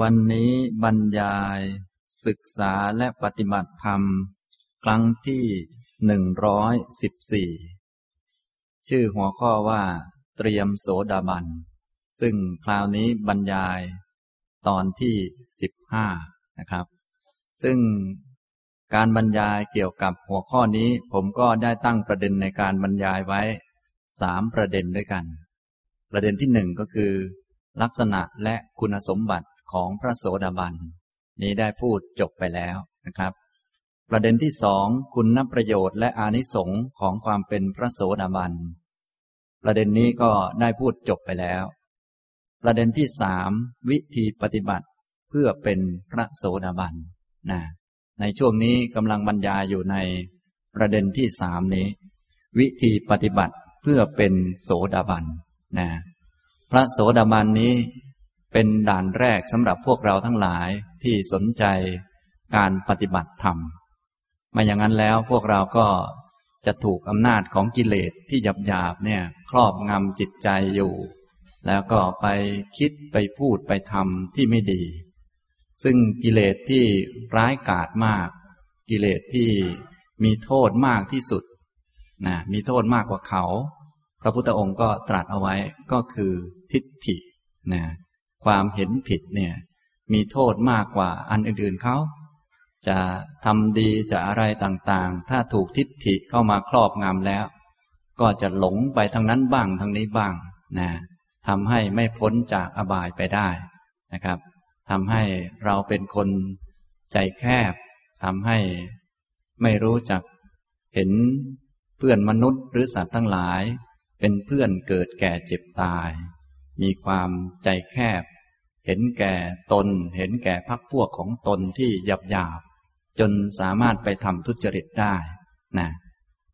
วันนี้บรรยาย ศึกษาและปฏิบัติธรรม ครั้งที่หนึ่งร้อยสิบสี่ชื่อหัวข้อว่า เตรียมโสดาบัน ซึ่งคราวนี้บรรยาย ตอนที่สิบห้านะครับ ซึ่งการบรรยายเกี่ยวกับหัวข้อนี้ ผมก็ได้ตั้งประเด็นในการบรรยายไว้สามประเด็นด้วยกัน ประเด็นที่หนึ่งก็คือ ลักษณะและคุณสมบัติ ของพระโสดาบัน นี้ได้พูดจบไปแล้วนะครับ ประเด็นที่สองคุณนับประโยชน์และอานิสงส์ของความเป็นพระโสดาบัน ประเด็นนี้ก็ได้พูดจบไปแล้ว ประเด็นที่สามวิธีปฏิบัติเพื่อเป็นพระโสดาบันนะในช่วงนี้กำลังบรรยายอยู่ในประเด็นที่สามนี้ วิธีปฏิบัติเพื่อเป็นโสดาบันนะพระโสดาบันนี้ เป็นด่านแรกสำหรับพวกเราทั้งหลายที่สนใจการปฏิบัติธรรมมาอย่างนั้นแล้วพวกเราก็จะถูกอำนาจของกิเลสที่หยาบหยาบเนี่ยครอบงำจิตใจอยู่ แล้วก็ไปคิดไปพูดไปทำที่ไม่ดี ซึ่งกิเลสที่ร้ายกาจมาก กิเลสที่มีโทษมากที่สุดนะมีโทษมากกว่าเขา พระพุทธองค์ก็ตรัสเอาไว้ก็คือทิฏฐินะ ความเห็นผิดเนี่ย มีโทษมากกว่าอันอื่นๆเขาจะทำดีจะอะไรต่างๆ ถ้าถูกทิฏฐิเข้ามาครอบงำแล้ว ก็จะหลงไปทางนั้นบ้างทางนี้บ้างนะทำให้ไม่พ้นจากอบายไปได้นะครับทำให้เราเป็นคนใจแคบทำให้ไม่รู้จักเห็นเพื่อนมนุษย์หรือสัตว์ทั้งหลาย เป็นเพื่อนเกิดแก่เจ็บตาย มีความใจแคบ เห็นแก่ตน เห็นแก่พักพวกของตนที่หยาบหยาบจนสามารถไปทำทุจริตได้นะ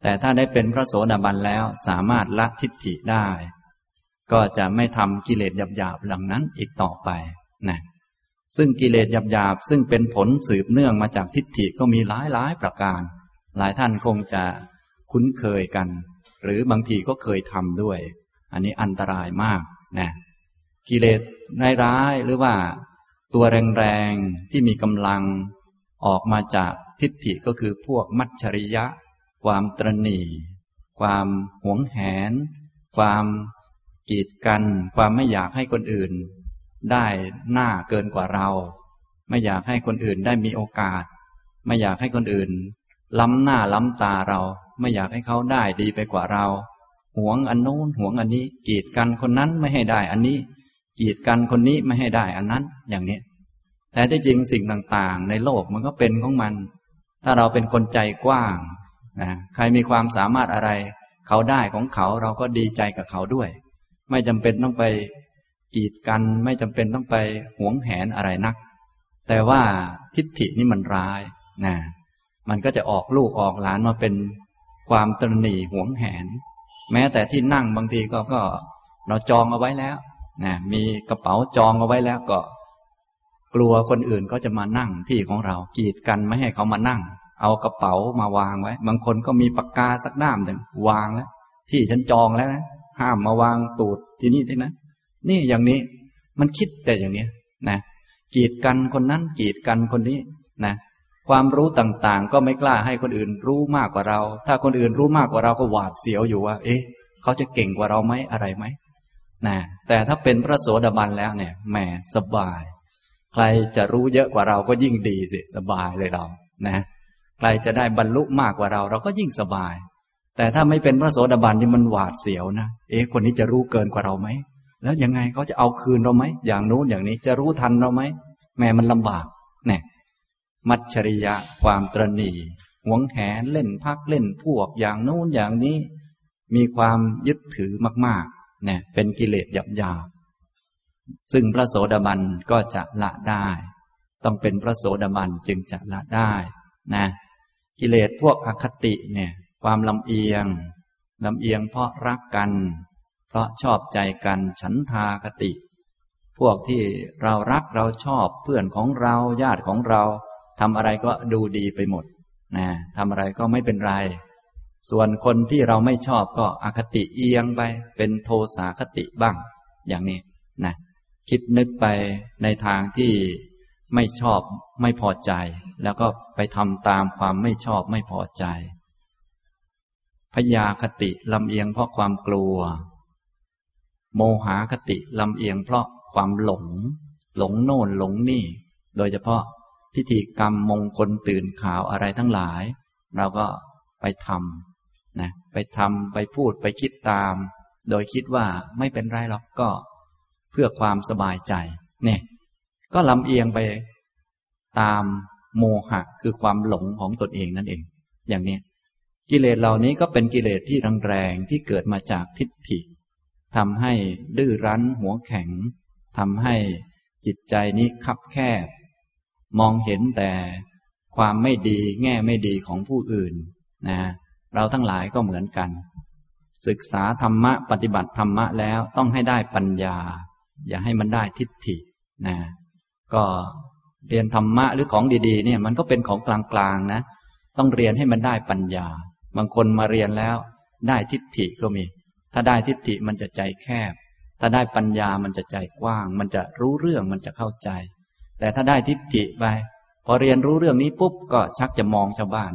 แต่ถ้าได้เป็นพระโสดาบันแล้วสามารถละทิฏฐิได้ ก็จะไม่ทำกิเลสหยาบหยาบหล่านั้นอีกต่อไปนะซึ่งกิเลสหยาบหยาบซึ่งเป็นผลสืบเนื่องมาจากทิฏฐิก็มีหลายหลายประการ หลายท่านคงจะคุ้นเคยกัน หรือบางทีก็เคยทำด้วย อันนี้อันตรายมากนะ กิเลสร้ายหรือว่า ตัวแรงๆที่มีกำลังออกมาจากทิฏฐิก็คือพวกมัจฉริยะ ความตรณีความหวงแหน ความกีดกัน ความไม่อยากให้คนอื่น ได้หน้าเกินกว่าเรา ไม่อยากให้คนอื่นได้มีโอกาส ไม่อยากให้คนอื่น ล้ำหน้าล้ำตาเรา ไม่อยากให้เขาได้ดีไปกว่าเรา หวงอันโน้นหวงอันนี้ กีดกันคนนั้นไม่ให้ได้อันนี้ กีดกันคนนี้ไม่ให้ได้อันนั้นอย่างนี้ แต่ที่จริงสิ่งต่างๆ ในโลกมันก็เป็นของมัน ถ้าเราเป็นคนใจกว้างนะใครมีความสามารถอะไร เขาได้ของเขาเราก็ดีใจกับเขาด้วย ไม่จำเป็นต้องไปกีดกัน ไม่จำเป็นต้องไปหวงแหนอะไรนัก แต่ว่าทิฏฐินี่มันร้ายนะมันก็จะออกลูกออกหลานมาเป็นความตรณีหวงแหน แม้แต่ที่นั่งบางทีก็ก็เราจองเอาไว้แล้ว นะมีกระเป๋าจองเอาไว้แล้วก็ กลัวคนอื่นก็จะมานั่งที่ของเรา กีดกันไม่ให้เขามานั่ง เอากระเป๋ามาวางไว้ บางคนก็มีปากกาสักด้ามหนึ่งวางแล้ว ที่ฉันจองแล้วนะห้ามมาวางตูดที่นี่ที่นั้นนี่อย่างนี้มันคิดแต่อย่างนี้นะกีดกันคนนั้นกีดกันคนนี้นะความรู้ต่างๆ ก็ไม่กล้าให้คนอื่นรู้มากกว่าเรา ถ้าคนอื่นรู้มากกว่าเราก็หวาดเสียวอยู่ว่า เอ๊ะ เขาจะเก่งกว่าเราไหมอะไรไหม นะแต่ถ้าเป็นพระโสดาบันแล้วเนี่ยแหมสบาย ใครจะรู้เยอะกว่าเราก็ยิ่งดีสิสบายเลยเรานะใครจะได้บรรลุมากกว่าเรา เราก็ยิ่งสบาย แต่ถ้าไม่เป็นพระโสดาบันนี่มันหวาดเสียวนะเอ๊ะคนนี้จะรู้เกินกว่าเราไหมแล้วยังไงเขาจะเอาคืนเราไหมอย่างนู้นอย่างนี้จะรู้ทันเราไหมแม่มันลำบากเนี่ยมัจฉริยะความตรณีหวงแหนเล่นพักเล่นพวกอย่างนู้นอย่างนี้ มีความยึดถือมาก เนี่ยเป็นกิเลสหยาบหยาบซึ่งพระโสดาบันก็จะละได้ ต้องเป็นพระโสดาบันจึงจะละได้นะกิเลสพวกอคติเนี่ยความลำเอียงลำเอียงเพราะรักกัน เพราะชอบใจกันฉันทาคติ พวกที่เรารักเราชอบเพื่อนของเราญาติของเราทำอะไรก็ดูดีไปหมดนะทำอะไรก็ไม่เป็นไร ส่วนคนที่เราไม่ชอบก็อคติเอียงไป เป็นโทสาคติบ้าง อย่างนี้นะคิดนึกไปในทางที่ไม่ชอบไม่พอใจ แล้วก็ไปทำตามความไม่ชอบไม่พอใจ พยาคติลำเอียงเพราะความกลัว โมหาคติลำเอียงเพราะความหลง หลงโน่นหลงนี่ โดยเฉพาะพิธีกรรมมงคลตื่นข่าวอะไรทั้งหลาย เราก็ไปทำ นะไปทำไปพูดไปคิดตาม โดยคิดว่าไม่เป็นไรหรอกก็เพื่อความสบายใจเนี่ยก็ลำเอียงไปตามโมหะคือความหลงของตนเองนั่นเอง อย่างนี้กิเลสเหล่านี้ก็เป็นกิเลสที่แรงๆที่เกิดมาจากทิฏฐิทำให้ดื้อรั้นหัวแข็งทำให้จิตใจนี้คับแคบ มองเห็นแต่ความไม่ดีแง่ไม่ดีของผู้อื่นนะ เราทั้งหลายก็เหมือนกัน ศึกษาธรรมะปฏิบัติธรรมะแล้วต้องให้ได้ปัญญา อย่าให้มันได้ทิฏฐินะก็เรียนธรรมะหรือของดีๆ เนี่ย มันก็เป็นของกลางๆนะ ต้องเรียนให้มันได้ปัญญา บางคนมาเรียนแล้ว ได้ทิฏฐิก็มี ถ้าได้ทิฏฐิมันจะใจแคบ ถ้าได้ปัญญามันจะใจกว้าง มันจะรู้เรื่องมันจะเข้าใจ แต่ถ้าได้ทิฏฐิไปพอเรียนรู้เรื่องนี้ปุ๊บก็ชักจะมองชาวบ้าน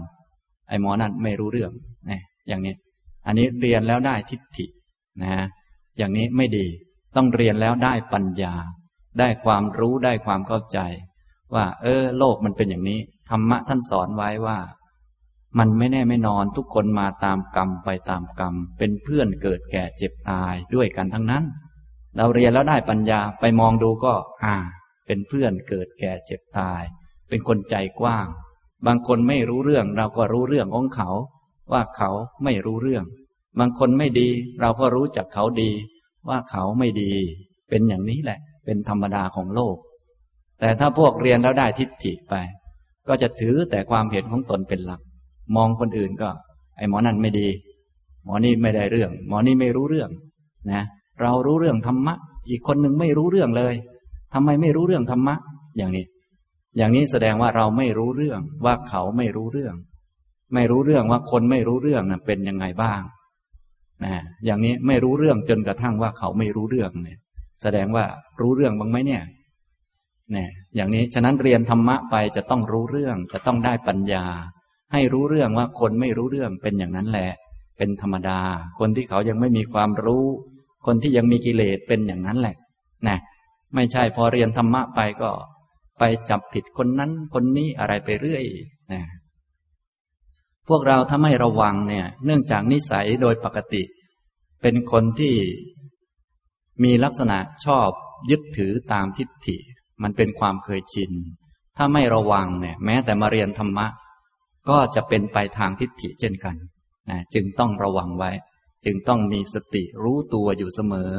ไอ้หมอนั่นไม่รู้เรื่องนะอย่างนี้ อันนี้เรียนแล้วได้ทิฏฐินะอย่างนี้ไม่ดี ต้องเรียนแล้วได้ปัญญา ได้ความรู้ได้ความเข้าใจ ว่า เออ โลกมันเป็นอย่างนี้ธรรมะท่านสอนไว้ว่า มันไม่แน่ไม่นอนทุกคนมาตามกรรมไปตามกรรม เป็นเพื่อนเกิดแก่เจ็บตายด้วยกันทั้งนั้น เราเรียนแล้วได้ปัญญาไปมองดูก็ อ่า เป็นเพื่อนเกิดแก่เจ็บตาย เป็นคนใจกว้าง บางคนไม่รู้เรื่อง เราก็รู้เรื่องของเขา ว่าเขาไม่รู้เรื่อง บางคนไม่ดี เราก็รู้จักเขาดี ว่าเขาไม่ดี เป็นอย่างนี้แหละ เป็นธรรมดาของโลก แต่ถ้าพวกเรียนแล้วได้ทิฏฐิไป ก็จะถือแต่ความเห็นของตนเป็นหลัก มองคนอื่นก็ ไอ้หมอนั่นไม่ดี หมอนี่ไม่ได้เรื่อง หมอนี่ไม่รู้เรื่อง นะ เรารู้เรื่องธรรมะ อีกคนหนึ่งไม่รู้เรื่องเลยทำไมไม่รู้เรื่องธรรมะ อย่างนี้ อย่างนี้แสดงว่าเราไม่รู้เรื่องว่าเขาไม่รู้เรื่อง ไม่รู้เรื่องว่าคนไม่รู้เรื่องนะเป็นยังไงบ้างนะอย่างนี้ไม่รู้เรื่องจนกระทั่งว่าเขาไม่รู้เรื่องเนี่ย แสดงว่ารู้เรื่องบ้างไหมเนี่ยเนี่ยอย่างนี้ฉะนั้นเรียนธรรมะไปจะต้องรู้เรื่องจะต้องได้ปัญญา ให้รู้เรื่องว่าคนไม่รู้เรื่องเป็นอย่างนั้นแหละ เป็นธรรมดา คนที่เขายังไม่มีความรู้ คนที่ยังมีกิเลสเป็นอย่างนั้นแหละนะไม่ใช่พอเรียนธรรมะไปก็ ไปจับผิดคนนั้นคนนี้อะไรไปเรื่อยนะพวกเราถ้าไม่ระวังเนี่ย เนื่องจากนิสัยโดยปกติ เป็นคนที่มีลักษณะชอบยึดถือตามทิฏฐิ มันเป็นความเคยชิน ถ้าไม่ระวังเนี่ย แม้แต่มาเรียนธรรมะ ก็จะเป็นไปทางทิฏฐิเช่นกันนะจึงต้องระวังไว้ จึงต้องมีสติรู้ตัวอยู่เสมอ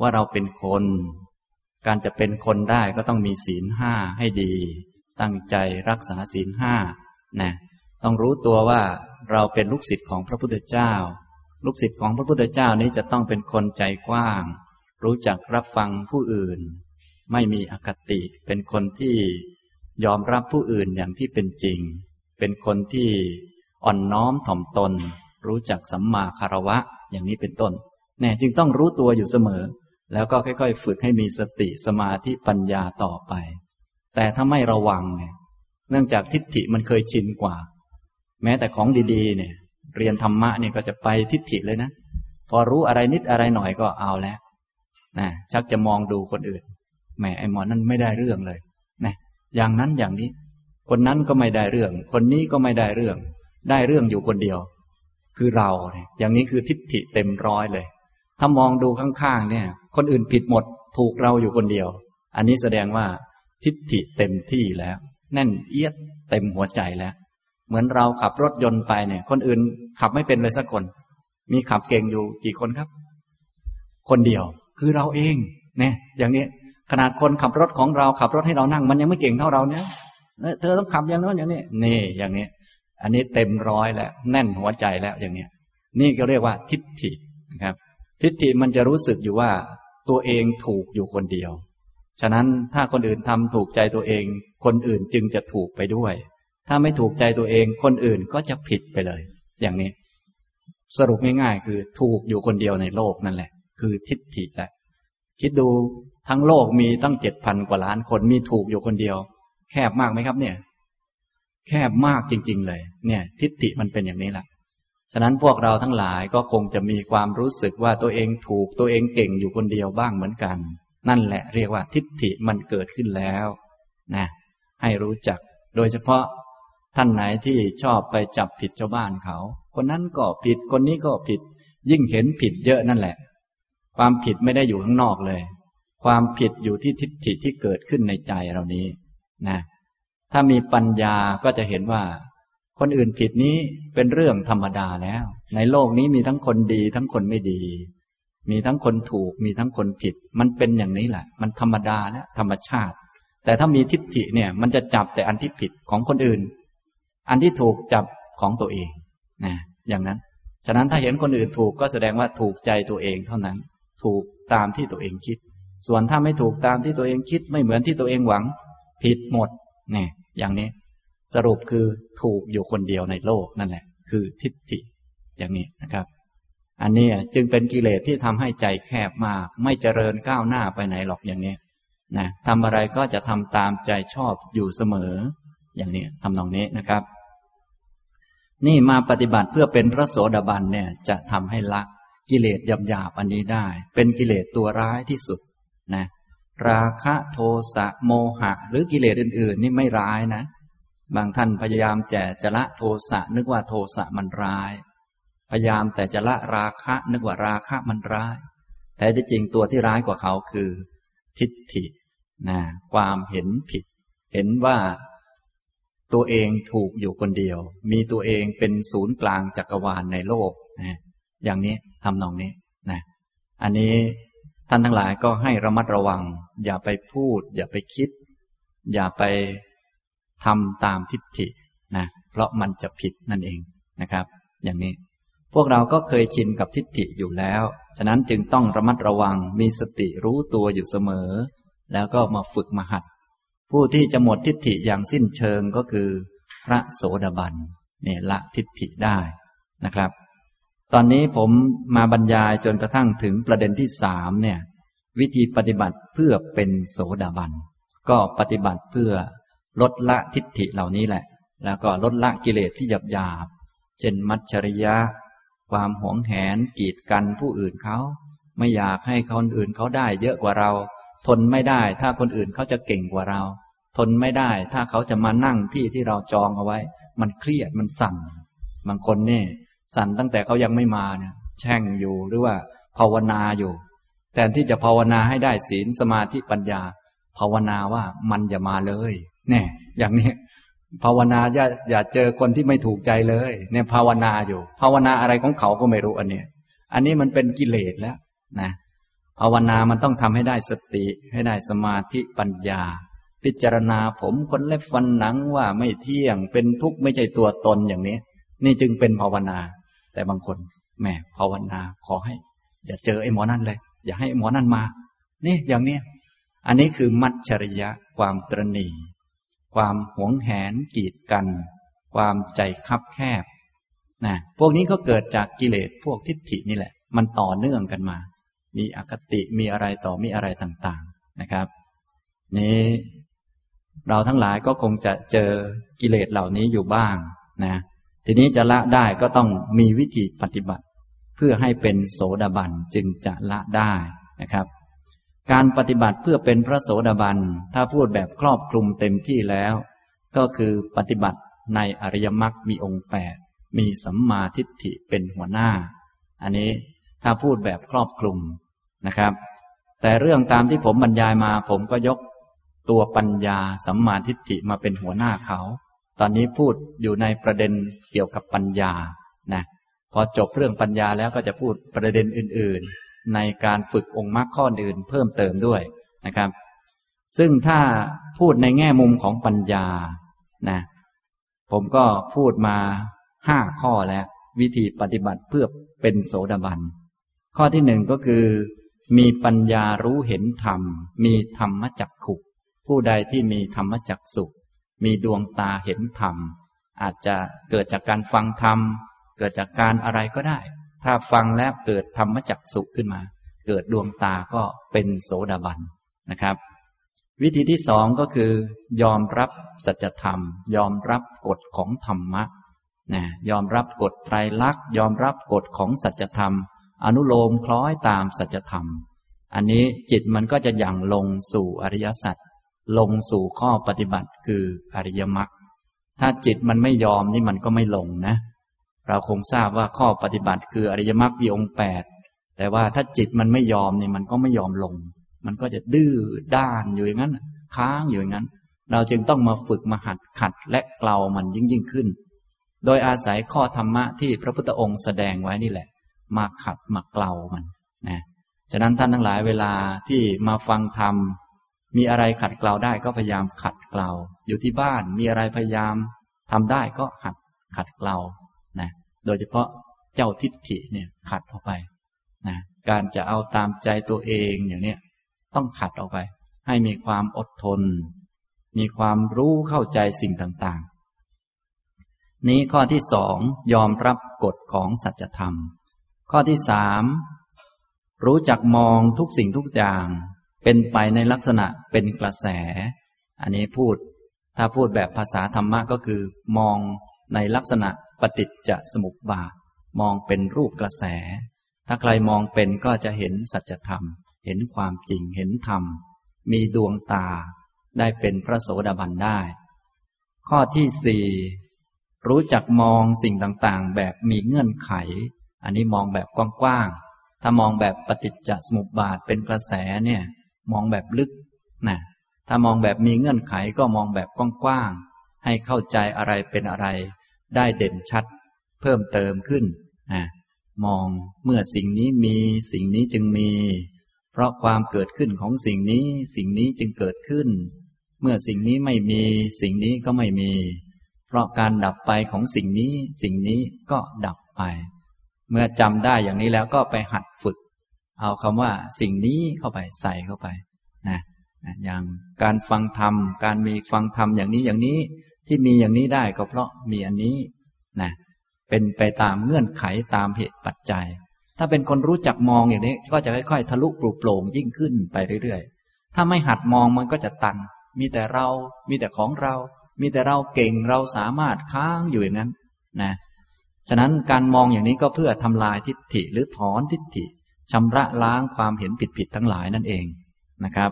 ว่าเราเป็นคน การจะเป็นคนได้ก็ต้องมีศีลห้าให้ดี ตั้งใจรักษาศีลห้านะต้องรู้ตัวว่าเราเป็นลูกศิษย์ของพระพุทธเจ้า ลูกศิษย์ของพระพุทธเจ้านี้จะต้องเป็นคนใจกว้าง รู้จักรับฟังผู้อื่น ไม่มีอคติ เป็นคนที่ยอมรับผู้อื่นอย่างที่เป็นจริง เป็นคนที่อ่อนน้อมถ่อมตน รู้จักสัมมาคารวะอย่างนี้เป็นต้น แน่จึงต้องรู้ตัวอยู่เสมอ แล้วก็ค่อย ๆ ฝึกให้มีสติสมาธิปัญญาต่อไป แต่ถ้าไม่ระวังเนี่ย เนื่องจากทิฏฐิมันเคยชินกว่า แม้แต่ของดีๆ เนี่ย เรียนธรรมะเนี่ยก็จะไปทิฏฐิเลยนะ พอรู้อะไรนิดอะไรหน่อยก็เอาแล้วนะชักจะมองดูคนอื่นแหมไอหมอนั้นไม่ได้เรื่องเลยนะอย่างนั้นอย่างนี้ คนนั้นก็ไม่ได้เรื่อง คนนี้ก็ไม่ได้เรื่อง ได้เรื่องอยู่คนเดียว คือเราเนี่ยอย่างนี้คือทิฏฐิเต็มร้อยเลย ถ้ามองดูข้างๆเนี่ย คนอื่นผิดหมด ถูกเราอยู่คนเดียว อันนี้แสดงว่าทิฏฐิเต็มที่แล้ว แน่นเอียดเต็มหัวใจแล้ว เหมือนเราขับรถยนต์ไปเนี่ย คนอื่นขับไม่เป็นเลยสักคน มีขับเก่งอยู่กี่คนครับ คนเดียว คือเราเอง เนี่ย อย่างนี้ขนาดคนขับรถของเราขับรถให้เรานั่ง มันยังไม่เก่งเท่าเราเนี่ยเธอต้องขับอย่างนั้นอย่างนี้นี่อย่างนี้ อันนี้เต็มร้อยแล้ว แน่นหัวใจแล้วอย่างเนี้ยนี่ก็เรียกว่าทิฏฐินะครับ ทิฏฐิมันจะรู้สึกอยู่ว่าตัวเองถูกอยู่คนเดียว ฉะนั้นถ้าคนอื่นทำถูกใจตัวเอง คนอื่นจึงจะถูกไปด้วย ถ้าไม่ถูกใจตัวเองคนอื่นก็จะผิดไปเลย อย่างนี้ สรุปง่ายๆ คือถูกอยู่คนเดียวในโลกนั่นแหละ คือทิฏฐิแหละ คิดดูทั้งโลกมีตั้งเจ็ดพันกว่าล้านคนมีถูกอยู่คนเดียว แคบมากไหมครับเนี่ย แคบมากจริง ๆ เลย เนี่ย ทิฏฐิมันเป็นอย่างนี้แหละ ฉะนั้นพวกเราทั้งหลายก็คงจะมีความรู้สึกว่าตัวเองถูกตัวเองเก่งอยู่คนเดียวบ้างเหมือนกัน นั่นแหละเรียกว่าทิฏฐิมันเกิดขึ้นแล้วนะให้รู้จัก โดยเฉพาะท่านไหนที่ชอบไปจับผิดชาวบ้านเขา คนนั้นก็ผิดคนนี้ก็ผิด ยิ่งเห็นผิดเยอะนั่นแหละ ความผิดไม่ได้อยู่ข้างนอกเลย ความผิดอยู่ที่ทิฏฐิที่เกิดขึ้นในใจเรานี้นะถ้ามีปัญญาก็จะเห็นว่า คนอื่นผิดนี้เป็นเรื่องธรรมดาแล้ว ในโลกนี้มีทั้งคนดีทั้งคนไม่ดี มีทั้งคนถูกมีทั้งคนผิด มันเป็นอย่างนี้แหละ มันธรรมดาและธรรมชาติ แต่ถ้ามีทิฏฐิเนี่ย มันจะจับแต่อันที่ผิดของคนอื่น อันที่ถูกจับของตัวเองนะอย่างนั้น ฉะนั้นถ้าเห็นคนอื่นถูกก็แสดงว่าถูกใจตัวเองเท่านั้น ถูกตามที่ตัวเองคิด ส่วนถ้าไม่ถูกตามที่ตัวเองคิด ไม่เหมือนที่ตัวเองหวัง ผิดหมดเนี่ยอย่างนี้ สรุปคือถูกอยู่คนเดียวในโลกนั่นแหละ คือทิฏฐิอย่างนี้นะครับ อันนี้จึงเป็นกิเลสที่ทำให้ใจแคบมาก ไม่เจริญก้าวหน้าไปไหนหรอกอย่างนี้นะทำอะไรก็จะทำตามใจชอบอยู่เสมอ อย่างนี้ทำนองนี้นะครับ นี่มาปฏิบัติเพื่อเป็นพระโสดาบันเนี่ยจะทำให้ละกิเลสหยาบๆอันนี้ได้ เป็นกิเลสตัวร้ายที่สุดนะ ราคะโทสะโมหะ หรือกิเลสอื่น ๆ นี่ไม่ร้ายนะ บางท่านพยายามแจจะละโทสะนึกว่าโทสะมันร้าย พยายามแต่จะละราคะนึกว่าราคะมันร้าย แต่ที่จริงตัวที่ร้ายกว่าเขาคือ ทิฏฐินะความเห็นผิด เห็นว่า ตัวเองถูกอยู่คนเดียว มีตัวเองเป็นศูนย์กลางจักรวาลในโลกนะอย่างนี้ทำนองนี้นะอันนี้ท่านทั้งหลายก็ให้ระมัดระวัง อย่าไปพูด อย่าไปคิด อย่าไป ทำตามทิฏฐินะเพราะมันจะผิดนั่นเองนะครับ อย่างนี้ พวกเราก็เคยชินกับทิฏฐิอยู่แล้ว ฉะนั้นจึงต้องระมัดระวังมีสติรู้ตัวอยู่เสมอ แล้วก็มาฝึกมาหัด ผู้ที่จะหมดทิฏฐิอย่างสิ้นเชิงก็คือ พระโสดาบันเนี่ยละทิฏฐิได้นะครับ ตอนนี้ผมมาบรรยายจนกระทั่งถึงประเด็นที่สามเนี่ยวิธีปฏิบัติเพื่อเป็นโสดาบัน ก็ปฏิบัติเพื่อ ลดละทิฏฐิเหล่านี้แหละ แล้วก็ลดละกิเลสที่หยาบหยาบเช่นมัจฉริยะ ความหวงแหนกีดกันผู้อื่นเขา ไม่อยากให้คนอื่นเขาได้เยอะกว่าเรา ทนไม่ได้ถ้าคนอื่นเขาจะเก่งกว่าเรา ทนไม่ได้ถ้าเขาจะมานั่งที่ที่เราจองเอาไว้ มันเครียดมันสั่นบางคนเนี่ยสั่นตั้งแต่เขายังไม่มาเนี่ยแช่งอยู่หรือว่าภาวนาอยู่แทนที่จะภาวนาให้ได้ศีลสมาธิปัญญา ภาวนาว่ามันอย่ามาเลย เนี่ย อย่างนี้ ภาวนาอย่าอย่าเจอคนที่ไม่ถูกใจเลย เนี่ยภาวนาอยู่ ภาวนาอะไรของเขาก็ไม่รู้อันเนี้ยอันนี้มันเป็นกิเลสแล้ว นะภาวนามันต้องทำให้ได้สติ ให้ได้สมาธิปัญญา พิจารณาผมคนเล็บฟันหนังว่าไม่เที่ยง เป็นทุกข์ไม่ใช่ตัวตนอย่างนี้ นี่จึงเป็นภาวนา แต่บางคนแหมภาวนาขอให้ อย่าเจอไอ้หมอนั่นเลย อย่าให้หมอนั่นมา นี่อย่างนี้อันนี้คือมัจฉริยะความตรณี ความหวงแหนกีดกัน ความใจคับแคบนะพวกนี้ก็เกิดจากกิเลสพวกทิฏฐินี่แหละ มันต่อเนื่องกันมา มีอคติมีอะไรต่อมีอะไรต่างๆนะครับ นี้เราทั้งหลายก็คงจะเจอกิเลสเหล่านี้อยู่บ้างนะทีนี้จะละได้ก็ต้องมีวิธีปฏิบัติ เพื่อให้เป็นโสดาบันจึงจะละได้นะครับ การปฏิบัติเพื่อเป็นพระโสดาบัน ถ้าพูดแบบครอบคลุมเต็มที่แล้ว ก็คือปฏิบัติในอริยมรรคมีองค์แปดมีสัมมาทิฏฐิเป็นหัวหน้า อันนี้ถ้าพูดแบบครอบคลุมนะครับ แต่เรื่องตามที่ผมบรรยายมา ผมก็ยกตัวปัญญาสัมมาทิฏฐิมาเป็นหัวหน้าเขา ตอนนี้พูดอยู่ในประเด็นเกี่ยวกับปัญญานะพอจบเรื่องปัญญาแล้วก็จะพูดประเด็นอื่น ในการฝึกองค์มรรคข้ออื่นเพิ่มเติมด้วยนะครับ ซึ่งถ้าพูดในแง่มุมของปัญญานะผมก็พูดมาห้าข้อแล้ว วิธีปฏิบัติเพื่อเป็นโสดาบัน ข้อที่หนึ่งก็คือ มีปัญญารู้เห็นธรรม มีธรรมจักขุผู้ใดที่มีธรรมจักสุมีดวงตาเห็นธรรม อาจจะเกิดจากการฟังธรรม เกิดจากการอะไรก็ได้ ถ้าฟังแล้วเกิดธรรมจักสุขึ้นมา เกิดดวงตาก็เป็นโสดาบันนะครับ วิธีที่สองก็คือ ยอมรับสัจธรรม ยอมรับกฎของธรรมะนะยอมรับกฎไตรลักษณ์ยอมรับกฎของสัจธรรม อนุโลมคล้อยตามสัจธรรม อันนี้จิตมันก็จะยังลงสู่อริยสัจลงสู่ข้อปฏิบัติคืออริยมรรคถ้าจิตมันไม่ยอมนี่มันก็ไม่ลงนะ เราคงทราบว่าข้อปฏิบัติคืออริยมรรคมีองค์แปดแต่ว่าถ้าจิตมันไม่ยอมนี่มันก็ไม่ยอมลง มันก็จะดื้อด้านอยู่อย่างนั้น ค้างอยู่อย่างนั้น เราจึงต้องมาฝึกมาหัดขัดและเกลามันยิ่งยิ่งขึ้น โดยอาศัยข้อธรรมะที่พระพุทธองค์แสดงไว้นี่แหละ มาขัดมาเกลามันนะฉะนั้นท่านทั้งหลายเวลาที่มาฟังธรรมมีอะไรขัดเกลาได้ก็พยายามขัดเกลาอยู่ที่บ้านมีอะไรพยายามทำได้ก็หัดขัดเกลา โดยเฉพาะเจ้าทิฏฐิเนี่ยขัดออกไปนะการจะเอาตามใจตัวเองอย่างเนี้ยต้องขัดออกไป ให้มีความอดทน มีความรู้เข้าใจสิ่งต่างๆ นี้ข้อที่สองยอมรับกฎของสัจธรรม ข้อที่สามรู้จักมองทุกสิ่งทุกอย่าง เป็นไปในลักษณะเป็นกระแส อันนี้พูด ถ้าพูดแบบภาษาธรรมะก็คือ มองในลักษณะ ปฏิจจสมุปบาท มองเป็นรูปกระแส ถ้าใครมองเป็นก็จะเห็นสัจธรรม เห็นความจริงเห็นธรรม มีดวงตาได้เป็นพระโสดาบันได้ ข้อที่สี่รู้จักมองสิ่งต่างๆ แบบมีเงื่อนไข อันนี้มองแบบกว้างๆ ถ้ามองแบบปฏิจจสมุปบาทเป็นกระแสเนี่ยมองแบบลึกนะถ้ามองแบบมีเงื่อนไขก็มองแบบกว้างๆ ให้เข้าใจอะไรเป็นอะไร ได้เด่นชัด เพิ่มเติมขึ้นนะมองเมื่อสิ่งนี้มีสิ่งนี้จึงมี เพราะความเกิดขึ้นของสิ่งนี้สิ่งนี้จึงเกิดขึ้น เมื่อสิ่งนี้ไม่มี สิ่งนี้ก็ไม่มี เพราะการดับไปของสิ่งนี้ สิ่งนี้ก็ดับไป เมื่อจำได้อย่างนี้แล้วก็ไปหัดฝึก เอาคำว่า สิ่งนี้เข้าไปใส่เข้าไปนะอย่างการฟังธรรม การมีฟังธรรมอย่างนี้อย่างนี้ ที่มีอย่างนี้ได้ก็เพราะมีอันนี้นะเป็นไปตามเงื่อนไขตามเหตุปัจจัย ถ้าเป็นคนรู้จักมองอย่างนี้ ก็จะค่อยๆ ทะลุปลุกโปร่งยิ่งขึ้นไปเรื่อยๆ ถ้าไม่หัดมองมันก็จะตัน มีแต่เรา มีแต่ของเรา มีแต่เราเก่งเราสามารถค้างอยู่อย่างนั้นนะฉะนั้นการมองอย่างนี้ก็เพื่อทำลายทิฏฐิหรือถอนทิฏฐิชำระล้างความเห็นผิดๆทั้งหลายนั่นเองนะครับ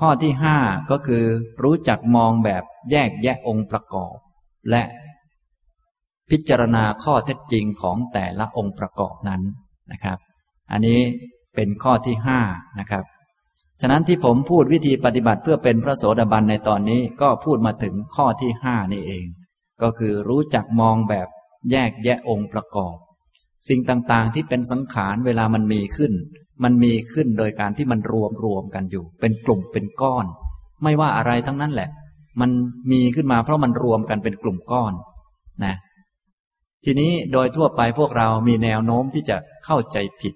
ข้อที่ห้าก็คือ รู้จักมองแบบแยกแยะองค์ประกอบ และพิจารณาข้อเท็จจริงของแต่ละองค์ประกอบนั้นนะครับ อันนี้เป็นข้อที่ห้านะครับ ฉะนั้นที่ผมพูดวิธีปฏิบัติเพื่อเป็นพระโสดาบันในตอนนี้ก็พูดมาถึงข้อที่ห้านี่เอง ก็คือรู้จักมองแบบแยกแยะองค์ประกอบ สิ่งต่างๆที่เป็นสังขารเวลามันมีขึ้น มันมีขึ้นโดยการที่มันรวมรวมกันอยู่ เป็นกลุ่มเป็นก้อน ไม่ว่าอะไรทั้งนั้นแหละ มันมีขึ้นมาเพราะมันรวมกันเป็นกลุ่มก้อนนะทีนี้โดยทั่วไปพวกเรามีแนวโน้มที่จะเข้าใจผิด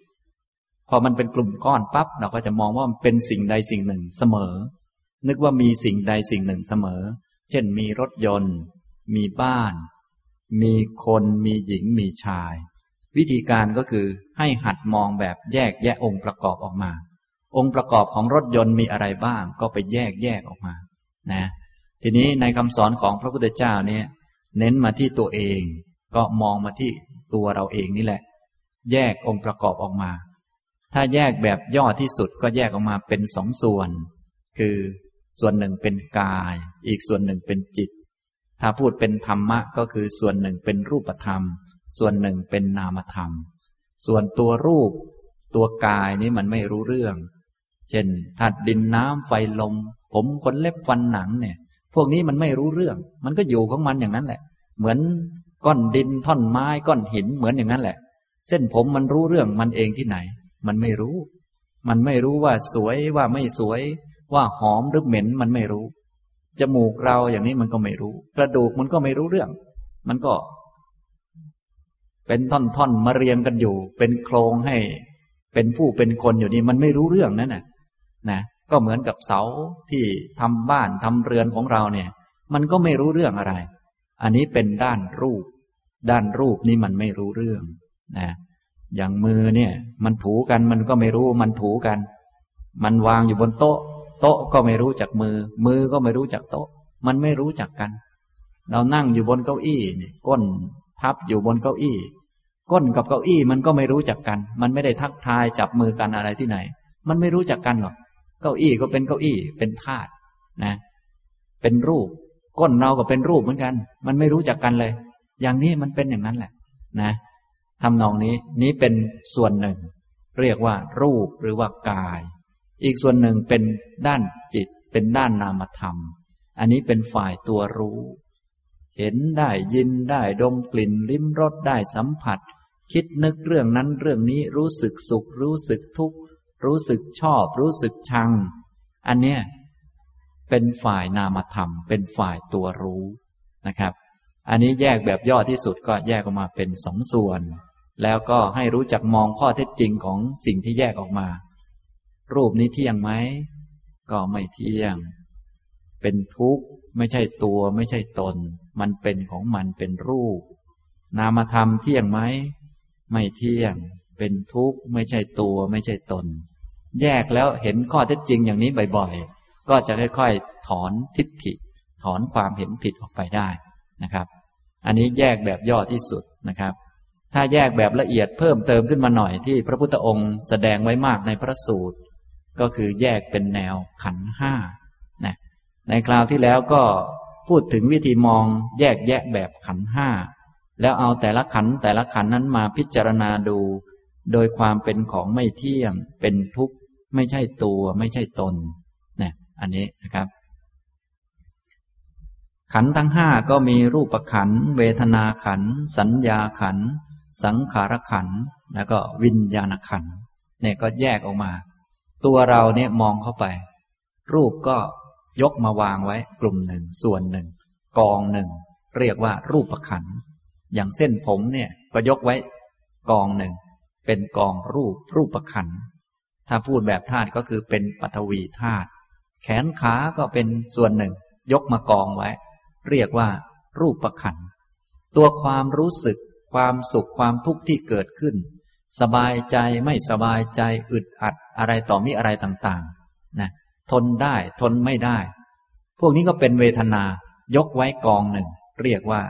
พอมันเป็นกลุ่มก้อนปั๊บเราก็จะมองว่ามันเป็นสิ่งใดสิ่งหนึ่งเสมอ นึกว่ามีสิ่งใดสิ่งหนึ่งเสมอ เช่นมีรถยนต์ มีบ้าน มีคนมีหญิงมีชาย วิธีการก็คือให้หัดมองแบบแยกแยะองค์ประกอบออกมา องค์ประกอบของรถยนต์มีอะไรบ้าง ก็ไปแยกแยกออกมา นะ ทีนี้ในคำสอนของพระพุทธเจ้าเนี่ย เน้นมาที่ตัวเอง ก็มองมาที่ตัวเราเองนี่แหละ แยกองค์ประกอบออกมา ถ้าแยกแบบย่อที่สุดก็แยกออกมาเป็นสองส่วน คือส่วนหนึ่งเป็นกาย อีกส่วนหนึ่งเป็นจิต ถ้าพูดเป็นธรรมะก็คือส่วนหนึ่งเป็นรูปธรรม ส่วนหนึ่งเป็นนามธรรม ส่วนตัวรูป ตัวกายนี้มันไม่รู้เรื่อง เช่นธาตุดินน้ำไฟลม ผมขนเล็บฟันหนังเนี่ย พวกนี้มันไม่รู้เรื่อง มันก็อยู่ของมันอย่างนั้นแหละ เหมือนก้อนดินท่อนไม้ก้อนหินเหมือนอย่างนั้นแหละ เส้นผมมันรู้เรื่องมันเองที่ไหน มันไม่รู้ มันไม่รู้ว่าสวยว่าไม่สวย ว่าหอมหรือเหม็นมันไม่รู้จมูกเราอย่างนี้มันก็ไม่รู้ กระดูกมันก็ไม่รู้เรื่อง มันก็ เป็นท่อนๆมาเรียงกันอยู่ เป็นโครงให้ เป็นผู้เป็นคนอยู่นี่มันไม่รู้เรื่องนั่นน่ะนะก็เหมือนกับเสาที่ทำบ้านทำเรือนของเราเนี่ย มันก็ไม่รู้เรื่องอะไร อันนี้เป็นด้านรูป ด้านรูปนี่มันไม่รู้เรื่องนะอย่างมือเนี่ย มันถูกันมันก็ไม่รู้มันถูกัน มันวางอยู่บนโต๊ะ โต๊ะก็ไม่รู้จักมือ มือก็ไม่รู้จักโต๊ะ มันไม่รู้จักกัน เรานั่งอยู่บนเก้าอี้ก้น ทับอยู่บนเก้าอี้ ก้นกับเก้าอี้มันก็ไม่รู้จักกัน มันไม่ได้ทักทายจับมือกันอะไรที่ไหน มันไม่รู้จักกันหรอก เก้าอี้ก็เป็นเก้าอี้ เป็นธาตุนะ เป็นรูป ก้นเราก็เป็นรูปเหมือนกัน มันไม่รู้จักกันเลย อย่างนี้มันเป็นอย่างนั้นแหละ นะทำนองนี้นี้เป็นส่วนหนึ่ง เรียกว่า รูปหรือว่ากาย อีกส่วนหนึ่งเป็นด้านจิต เป็นด้านนามธรรม อันนี้เป็นฝ่ายตัวรู้ เห็นได้ยินได้ดมกลิ่นลิ้มรสได้สัมผัส คิดนึกเรื่องนั้นเรื่องนี้รู้สึกสุข รู้สึกทุกข์ รู้สึกชอบ รู้สึกชัง อันเนี้ยเป็นฝ่ายนามธรรม เป็นฝ่ายตัวรู้นะครับ อันนี้แยกแบบย่อที่สุดก็แยกออกมาเป็นสองส่วน แล้วก็ให้รู้จักมองข้อเท็จจริงของสิ่งที่แยกออกมา รูปนี้เที่ยงไหมก็ไม่เที่ยง เป็นทุกข์ไม่ใช่ตัวไม่ใช่ตน มันเป็นของมันเป็นรูป นามธรรมเที่ยงไหม ไม่เที่ยง เป็นทุกข์ ไม่ใช่ตัว ไม่ใช่ตน แยกแล้วเห็นข้อเท็จจริงอย่างนี้บ่อยๆ ก็จะค่อยๆ ถอนทิฏฐิ ถอนความเห็นผิดออกไปได้นะครับ อันนี้แยกแบบย่อที่สุดนะครับ ถ้าแยกแบบละเอียดเพิ่มเติมขึ้นมาหน่อยที่พระพุทธองค์แสดงไว้มากในพระสูตร ก็คือแยกเป็นแนวขันห้านะในคราวที่แล้วก็พูดถึงวิธีมองแยกแยะแบบขันห้า แล้วเอาแต่ละขันแต่ละขันนั้นมาพิจารณาดู โดยความเป็นของไม่เที่ยงเป็นทุกข์ ไม่ใช่ตัวไม่ใช่ตนนะอันนี้นะครับ ขันทั้งห้าก็มีรูปขัน เวทนาขัน สัญญาขัน สังขารขัน แล้วก็วิญญาณขันเนี่ยก็แยกออกมา ตัวเราเนี่ยมองเข้าไป รูปก็ยกมาวางไว้กลุ่มหนึ่งส่วนหนึ่ง กองหนึ่ง เรียกว่ารูปขัน อย่างเส้นผมเนี่ย ก็ยกไว้ กองหนึ่ง เป็นกองรูปรูปขันถ้าพูดแบบธาตุก็คือเป็นปฐวีธาตุแขนขาก็เป็นส่วนหนึ่ง ยกมากองไว้ เรียกว่า รูปขันตัวความรู้สึกความสุขความทุกข์ที่เกิดขึ้น สบายใจไม่สบายใจอึดอัดอะไรต่อมีอะไรต่างๆนะทนได้ทนไม่ได้ พวกนี้ก็เป็นเวทนา ยกไว้กองหนึ่ง เรียกว่า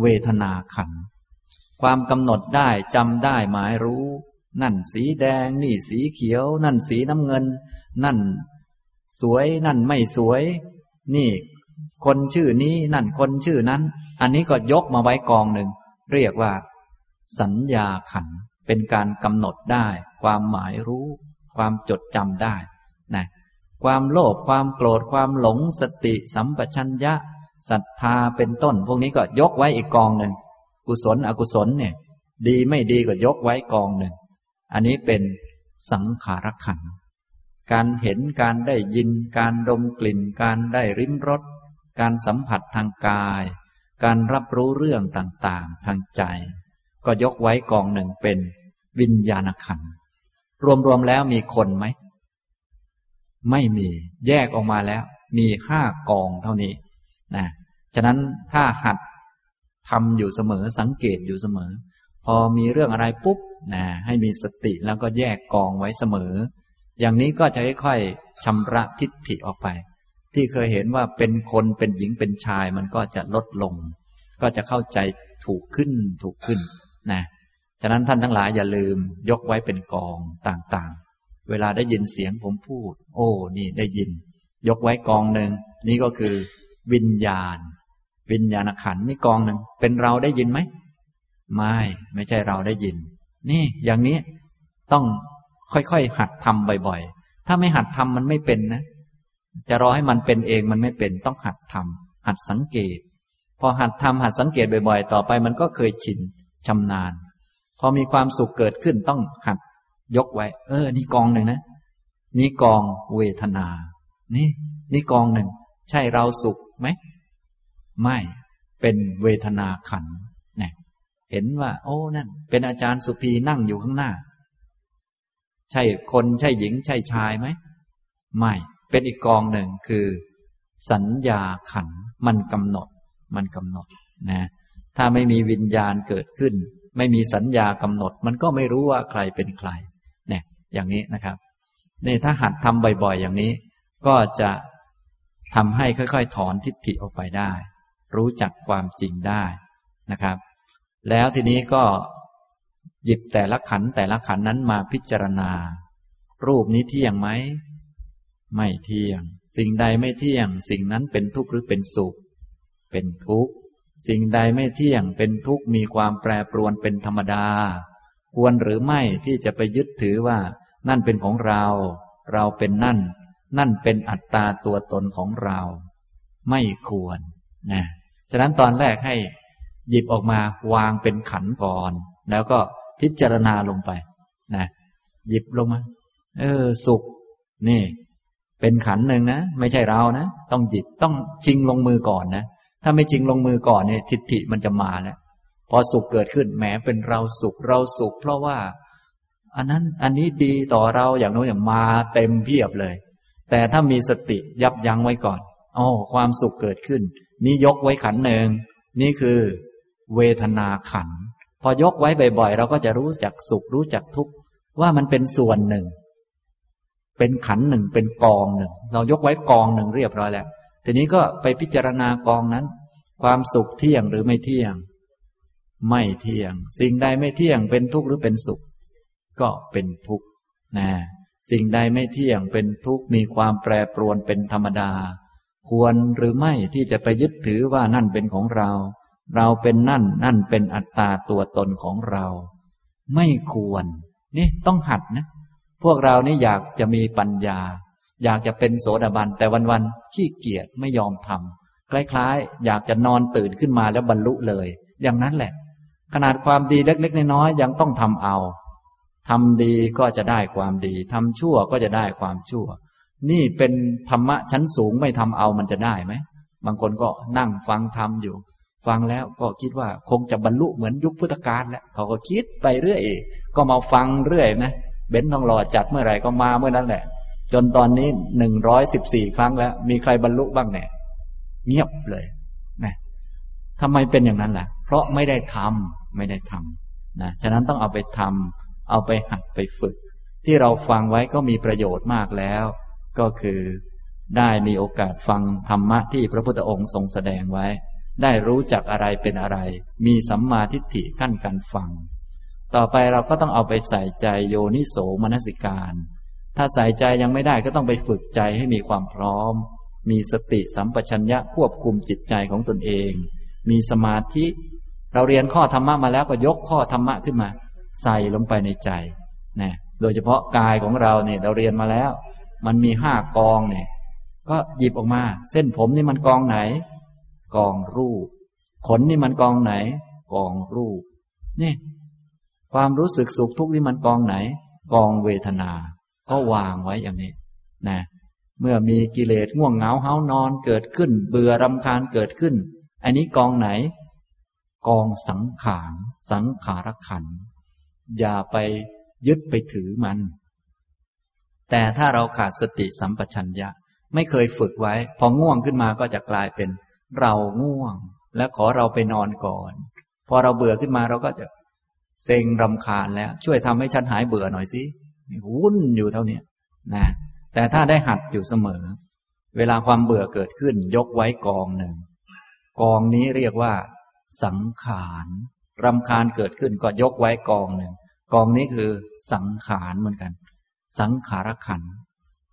เวทนาขัน ความกำหนดได้จำได้หมายรู้ นั่นสีแดง นี่สีเขียว นั่นสีน้ำเงิน นั่น สวยนั่นไม่สวย นี่ คนชื่อนี้นั่นคนชื่อนั้น อันนี้ก็ยกมาไว้กองหนึ่ง เรียกว่า สัญญาขันเป็นการกำหนดได้ ความหมายรู้ ความจดจำได้นะความโลภความโกรธความหลงสติสัมปชัญญะ ศรัทธาเป็นต้น พวกนี้ก็ยกไว้อีกกองหนึ่งกุศลอกุศลเนี่ย ดีไม่ดีก็ยกไว้กองหนึ่งอันนี้เป็นสังขารขัน การเห็นการได้ยิน การดมกลิ่น การได้ริมรสการสัมผัสทางกาย การรับรู้เรื่องต่างๆ ทางใจ ก็ยกไว้กองหนึ่งเป็นวิญญาณขัน รวมๆแล้วมีคนไหม ไม่มี แยกออกมาแล้ว มีห้ากองเท่านี้ นะฉะนั้นถ้าหัดทำอยู่เสมอสังเกตอยู่เสมอ พอมีเรื่องอะไรปุ๊บนะให้มีสติแล้วก็แยกกองไว้เสมอ อย่างนี้ก็จะค่อยๆชำระทิฏฐิออกไป ที่เคยเห็นว่าเป็นคนเป็นหญิงเป็นชายมันก็จะลดลง ก็จะเข้าใจถูกขึ้นถูกขึ้นนะฉะนั้นท่านทั้งหลายอย่าลืมยกไว้เป็นกองต่างเวลาได้ยินเสียงผมพูด โอ้นี่ได้ยิน ยกไว้กองหนึ่งนี่ก็คือ วิญญาณ วิญญาณขันนี่กองหนึ่งเป็นเราได้ยินไหมไม่ไม่ใช่เราได้ยิน นี่อย่างนี้ต้องค่อยๆ หัดทำบ่อยๆ ถ้าไม่หัดทำมันไม่เป็นนะ จะรอให้มันเป็นเองมันไม่เป็น ต้องหัดทำหัดสังเกต พอหัดทำหัดสังเกตบ่อยๆ ต่อไปมันก็เคยชินชำนาญ พอมีความสุขเกิดขึ้นต้องหัดยกไว้ เออ นี่กองหนึ่งนะ นี่กองเวทนา นี่ นี่กองหนึ่ง ใช่เราสุข ไหม ไม่เป็นเวทนาขันเนี่ยเห็นว่า โอ้นั่น เป็นอาจารย์สุภีนั่งอยู่ข้างหน้า ใช่คนใช่หญิง ใช่ชายไหม ไม่ เป็นอีกกองหนึ่งคือ สัญญาขันมันกำหนด มันกำหนดนะ ถ้าไม่มีวิญญาณเกิดขึ้น ไม่มีสัญญากำหนด มันก็ไม่รู้ว่าใครเป็นใครเนี่ยอย่างนี้นะครับนี่ถ้าหัดทำบ่อย ๆ อย่างนี้ ก็จะ ทำให้ค่อยๆ ถอนทิฏฐิออกไปได้ รู้จักความจริงได้นะครับ แล้วทีนี้ก็หยิบแต่ละขันแต่ละขันนั้นมาพิจารณา รูปนี้เที่ยงไหม ไม่เที่ยง สิ่งใดไม่เที่ยง สิ่งนั้นเป็นทุกข์หรือเป็นสุข เป็นทุกข์ สิ่งใดไม่เที่ยง เป็นทุกข์มีความแปรปรวนเป็นธรรมดา ควรหรือไม่ที่จะไปยึดถือว่า นั่นเป็นของเรา เราเป็นนั่น นั่นเป็นอัตตาตัวตนของเรา ไม่ควรนะฉะนั้นตอนแรกให้หยิบออกมาวางเป็นขันก่อน แล้วก็พิจารณาลงไปนะหยิบลงมา เออ สุข นี่ เป็นขันหนึ่งนะไม่ใช่เรานะต้องหยิบต้องชิงลงมือก่อนนะถ้าไม่ชิงลงมือก่อนเนี่ยทิฏฐิมันจะมาแล้วพอสุขเกิดขึ้นแหมเป็นเราสุขเราสุข เพราะว่า อันนั้นอันนี้ดีต่อเราอย่างโน้นอย่างมาเต็มเพียบเลย แต่ถ้ามีสติยับยั้งไว้ก่อนอ๋อความสุขเกิดขึ้น นี่ยกไว้ขันหนึ่งนี่คือเวทนาขัน พอยกไว้บ่อยๆ เราก็จะรู้จักสุขรู้จักทุกข์ว่ามันเป็นส่วนหนึ่ง เป็นขันหนึ่งเป็นกองหนึ่ง เรายกไว้กองหนึ่งเรียบร้อยแล้ว ทีนี้ก็ไปพิจารณากองนั้น ความสุขเที่ยงหรือไม่เที่ยง ไม่เที่ยง สิ่งใดไม่เที่ยงเป็นทุกข์หรือเป็นสุข ก็เป็นทุกข์นะ สิ่งใดไม่เที่ยงเป็นทุกข์มีความแปรปรวนเป็นธรรมดา ควรหรือไม่ที่จะไปยึดถือว่านั่นเป็นของเรา เราเป็นนั่นนั่นเป็นอัตตาตัวตนของเรา ไม่ควร นี่ต้องหัดนะ พวกเรานี่อยากจะมีปัญญา อยากจะเป็นโสดาบันแต่วันๆขี้เกียจไม่ยอมทำคล้ายๆ อยากจะนอนตื่นขึ้นมาแล้วบรรลุเลย อย่างนั้นแหละ ขนาดความดีเล็กๆน้อยๆยังต้องทำเอา ทำดีก็จะได้ความดีทำชั่วก็จะได้ความชั่ว นี่เป็นธรรมะชั้นสูงไม่ทำเอามันจะได้ไหม บางคนก็นั่งฟังทำอยู่ ฟังแล้วก็คิดว่าคงจะบรรลุเหมือนยุคพุทธกาลแล้วเขาก็คิดไปเรื่อยก็มาฟังเรื่อยนะเบนทองหล่อจัดเมื่อไหร่ก็มาเมื่อนั้นแหละ จนตอนนี้หนึ่งร้อยสิบสี่ครั้งแล้ว มีใครบรรลุบ้างเนี่ยเงียบเลยนะทำไมเป็นอย่างนั้นล่ะ เพราะไม่ได้ทำไม่ได้ทำนะฉะนั้นต้องเอาไปทำ เอาไปหัดไปฝึก ที่เราฟังไว้ก็มีประโยชน์มากแล้ว ก็คือ ได้มีโอกาสฟังธรรมะที่พระพุทธองค์ทรงแสดงไว้ ได้รู้จักอะไรเป็นอะไร มีสัมมาทิฏฐิขั้นการฟัง ต่อไปเราก็ต้องเอาไปใส่ใจโยนิโสมนสิการ ถ้าใส่ใจยังไม่ได้ก็ต้องไปฝึกใจให้มีความพร้อม มีสติสัมปชัญญะควบคุมจิตใจของตนเอง มีสมาธิ เราเรียนข้อธรรมะมาแล้วก็ยกข้อธรรมะขึ้นมา ใส่ลงไปในใจนะโดยเฉพาะกายของเราเนี่ยเราเรียนมาแล้ว มันมีห้ากองเนี่ยก็หยิบออกมา เส้นผมนี่มันกองไหน กองรูป ขนนี่มันกองไหน กองรูปนี่ความรู้สึกสุขทุกข์นี่มันกองไหน กองเวทนา ก็วางไว้อย่างนี้นะเมื่อมีกิเลสง่วงเหงาเฮานอนเกิดขึ้น เบื่อรำคาญเกิดขึ้น อันนี้กองไหน กองสังขารสังขารขัน อย่าไปยึดไปถือมัน แต่ถ้าเราขาดสติสัมปชัญญะ ไม่เคยฝึกไว้ พอง่วงขึ้นมาก็จะกลายเป็น เราง่วง และขอเราไปนอนก่อน พอเราเบื่อขึ้นมาเราก็จะเซ็งรำคาญแล้ว ช่วยทำให้ฉันหายเบื่อหน่อยสิวุ่นอยู่เท่านี้นะแต่ถ้าได้หัดอยู่เสมอ เวลาความเบื่อเกิดขึ้น ยกไว้กองหนึ่งกองนี้เรียกว่า สังขาร รำคาญเกิดขึ้นก็ยกไว้กองหนึ่งกองนี้คือสังขารเหมือนกัน สังขารขัน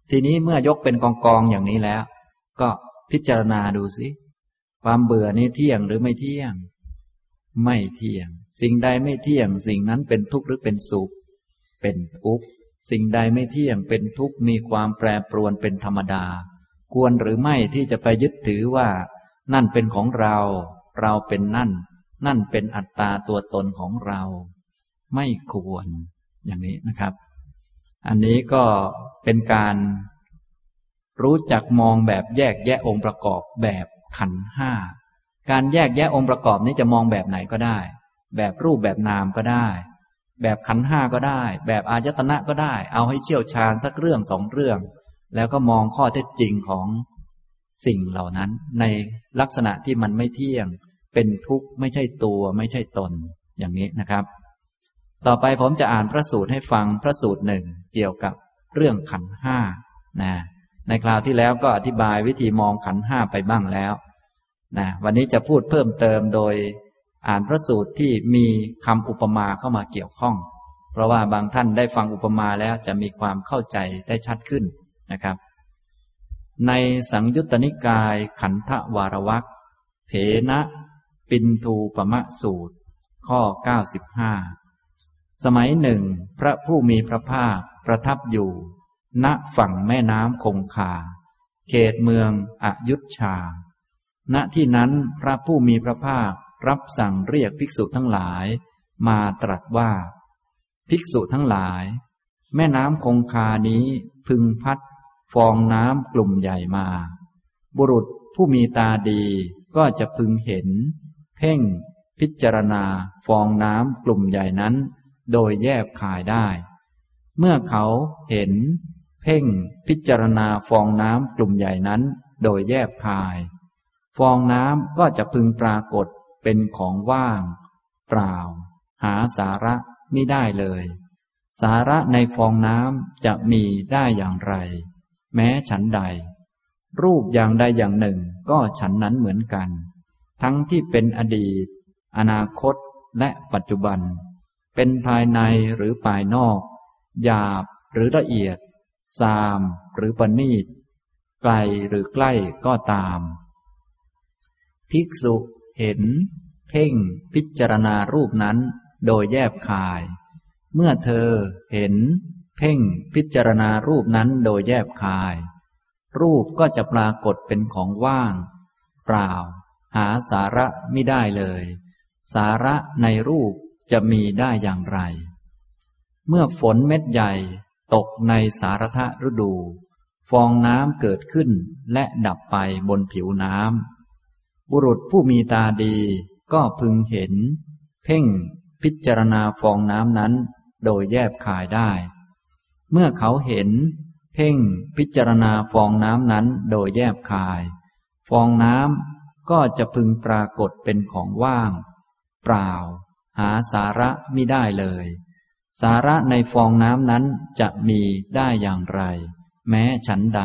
ทีนี้เมื่อยกเป็นกองกองอย่างนี้แล้ว ก็พิจารณาดูสิ ความเบื่อนี้เที่ยงหรือไม่เที่ยง ไม่เที่ยง สิ่งใดไม่เที่ยง สิ่งนั้นเป็นทุกข์หรือเป็นสุข เป็นทุกข์ สิ่งใดไม่เที่ยง เป็นทุกข์ มีความแปรปรวนเป็นธรรมดา ควรหรือไม่ที่จะไปยึดถือว่า นั่นเป็นของเรา เราเป็นนั่น นั่นเป็นอัตตาตัวตนของเรา ไม่ควรอย่างนี้นะครับ อันนี้ก็เป็นการรู้จักมองแบบแยกแยะองค์ประกอบแบบขันห้า การแยกแยะองค์ประกอบนี้จะมองแบบไหนก็ได้ แบบรูปแบบนามก็ได้ แบบขันห้าก็ได้ แบบอายตนะก็ได้ เอาให้เชี่ยวชาญสักเรื่องสองเรื่อง แล้วก็มองข้อเท็จจริงของสิ่งเหล่านั้นในลักษณะที่มันไม่เที่ยง เป็นทุกข์ไม่ใช่ตัวไม่ใช่ตน อย่างนี้นะครับ ต่อไปผมจะอ่านพระสูตรให้ฟังพระสูตรหนึ่งเกี่ยวกับเรื่องขันห้านะในคราวที่แล้วก็อธิบายวิธีมองขันห้าไปบ้างแล้วนะวันนี้จะพูดเพิ่มเติมโดยอ่านพระสูตรที่มีคำอุปมาเข้ามาเกี่ยวข้อง เพราะว่าบางท่านได้ฟังอุปมาแล้วจะมีความเข้าใจได้ชัดขึ้นนะครับ ในสังยุตตนิกายขันธวารวักเถนะ ปินทูปมะสูตร ข้อ 95 สมัยหนึ่ง พระผู้มีพระภาคประทับอยู่ ณฝั่งแม่น้ำคงคา เขตเมืองอยุธชา ณที่นั้นพระผู้มีพระภาครับสั่งเรียกภิกษุทั้งหลาย มาตรัสว่า ภิกษุทั้งหลาย แม่น้ำคงคานี้พึงพัดฟองน้ำกลุ่มใหญ่มา บุรุษผู้มีตาดีก็จะพึงเห็น พ่ง พิจารณา ฟองน้ำกลุ่มใหญ่นั้น โดยแยบคายได้ เมื่อเขาเห็น เพ่ง พิจารณาฟองน้ำกลุ่มใหญ่นั้น โดยแยบคาย ฟองน้ำก็จะพึงปรากฏเป็นของว่าง เปล่า หาสาระไม่ได้เลย สาระในฟองน้ำจะมีได้อย่างไร แม้ฉันใด รูปอย่างใดอย่างหนึ่งก็ฉันนั้นเหมือนกัน ทั้งที่เป็นอดีต อนาคตและปัจจุบัน เป็นภายในหรือภายนอก หยาบหรือละเอียดซามหรือปณีตไกลหรือใกล้ก็ตาม ภิกษุเห็น เพ่งพิจารณารูปนั้นโดยแยบคาย เมื่อเธอเห็น เพ่งพิจารณารูปนั้นโดยแยบคาย รูปก็จะปรากฏเป็นของว่าง เปล่า หาสาระไม่ได้เลย สาระในรูปจะมีได้อย่างไร เมื่อฝนเม็ดใหญ่ตกในสารทะฤดู ฟองน้ำเกิดขึ้นและดับไปบนผิวน้ำบุรุษผู้มีตาดีก็พึงเห็น เพ่งพิจารณาฟองน้ำนั้นโดยแยบคายได้ เมื่อเขาเห็น เพ่งพิจารณาฟองน้ำนั้นโดยแยบคาย ฟองน้ำ ก็จะพึงปรากฏเป็นของว่าง เปล่า หาสาระไม่ได้เลย สาระในฟองน้ำนั้นจะมีได้อย่างไร แม้ฉันใด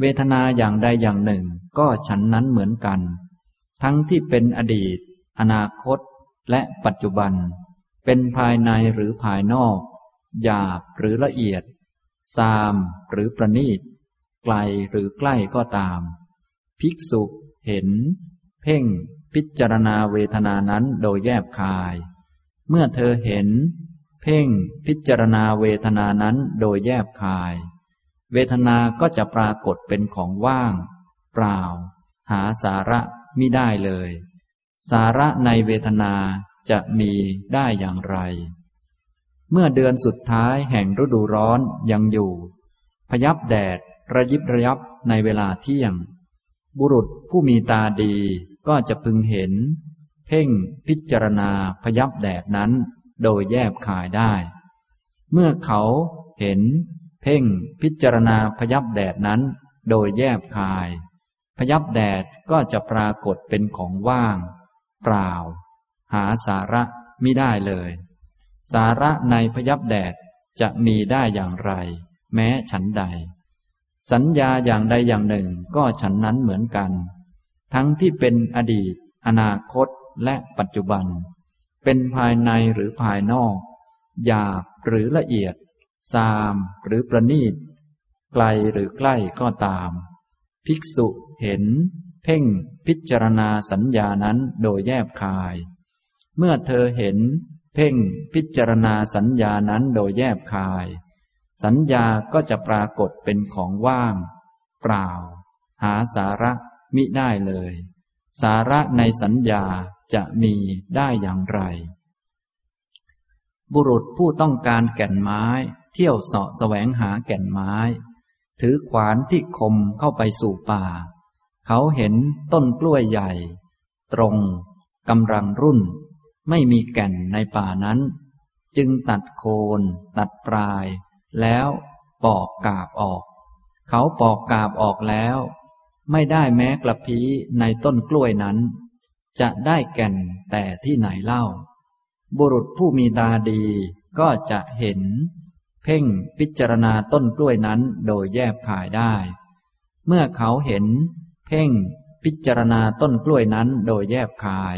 เวทนาอย่างใดอย่างหนึ่ง ก็ฉันนั้นเหมือนกัน ทั้งที่เป็นอดีต อนาคต และปัจจุบัน เป็นภายในหรือภายนอก หยาบหรือละเอียดซามหรือประณีต ไกลหรือใกล้ก็ตาม ภิกษุ เห็น เพ่ง พิจารณาเวทนานั้นโดยแยบคาย เมื่อเธอเห็น เพ่ง พิจารณาเวทนานั้นโดยแยบคาย เวทนาก็จะปรากฏเป็นของว่าง เปล่า หาสาระมิได้เลย สาระในเวทนาจะมีได้อย่างไร เมื่อเดือนสุดท้ายแห่งฤดูร้อนยังอยู่ พยับแดดระยิบระยับในเวลาเที่ยง บุรุษผู้มีตาดีก็จะพึงเห็น เพ่งพิจารณาพยับแดดนั้น โดยแยบขายได้ เมื่อเขาเห็น เพ่งพิจารณาพยับแดดนั้น โดยแยบคาย พยับแดดก็จะปรากฏเป็นของว่าง เปล่า หาสาระไมิได้เลย สาระในพยับแดดจะมีได้อย่างไร แม้ฉันใด สัญญาอย่างใดอย่างหนึ่งก็ฉันนั้นเหมือนกัน ทั้งที่เป็นอดีต อนาคตและปัจจุบัน เป็นภายในหรือภายนอก หยาบหรือละเอียดซามหรือประนีต ไกลหรือใกล้ก็ตาม ภิกษุเห็น เพ่งพิจารณาสัญญานั้นโดยแยบคาย เมื่อเธอเห็น เพ่งพิจารณาสัญญานั้นโดยแยบคาย สัญญาก็จะปรากฏเป็นของว่าง เปล่า หาสาระมิได้เลย สาระในสัญญาจะมีได้อย่างไร บุรุษผู้ต้องการแก่นไม้ เที่ยวเสาะแสวงหาแก่นไม้ ถือขวานที่คมเข้าไปสู่ป่า เขาเห็นต้นกล้วยใหญ่ ตรงกำลังรุ่น ไม่มีแก่นในป่านั้น จึงตัดโคน ตัดปลาย แล้วปอกกาบออก เขาปอกกาบออกแล้ว ไม่ได้แม้กระพี้ในต้นกล้วยนั้น จะได้แก่นแต่ที่ไหนเล่า บุรุษผู้มีตาดีก็จะเห็น เพ่งพิจารณาต้นกล้วยนั้นโดยแยบขายได้ เมื่อเขาเห็น เพ่งพิจารณาต้นกล้วยนั้นโดยแยบคาย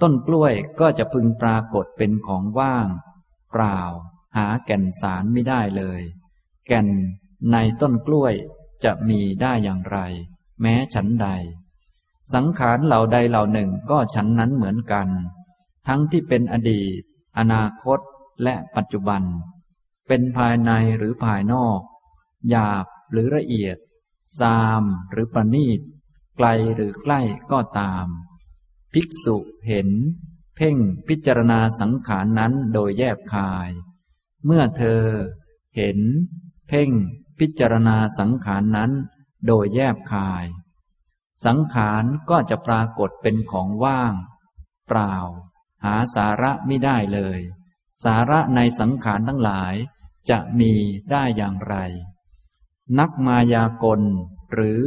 ต้นกล้วยก็จะพึงปรากฏเป็นของว่าง เปล่า หาแก่นสารไม่ได้เลย แก่นในต้นกล้วยจะมีได้อย่างไร แม้ฉันใด สังขารเหล่าใดเหล่าหนึ่งก็ฉันนั้นเหมือนกัน ทั้งที่เป็นอดีต อนาคตและปัจจุบัน เป็นภายในหรือภายนอก หยาบหรือละเอียดซามหรือประณีต ไกลหรือใกล้ก็ตาม ภิกษุเห็น เพ่งพิจารณาสังขารนั้นโดยแยบคาย เมื่อเธอเห็น เพ่ง พิจารณาสังขารนั้น โดยแยบคาย สังขารก็จะปรากฏเป็นของว่าง เปล่า หาสาระไม่ได้เลย สาระในสังขารทั้งหลายจะมีได้อย่างไร นักมายากล หรือ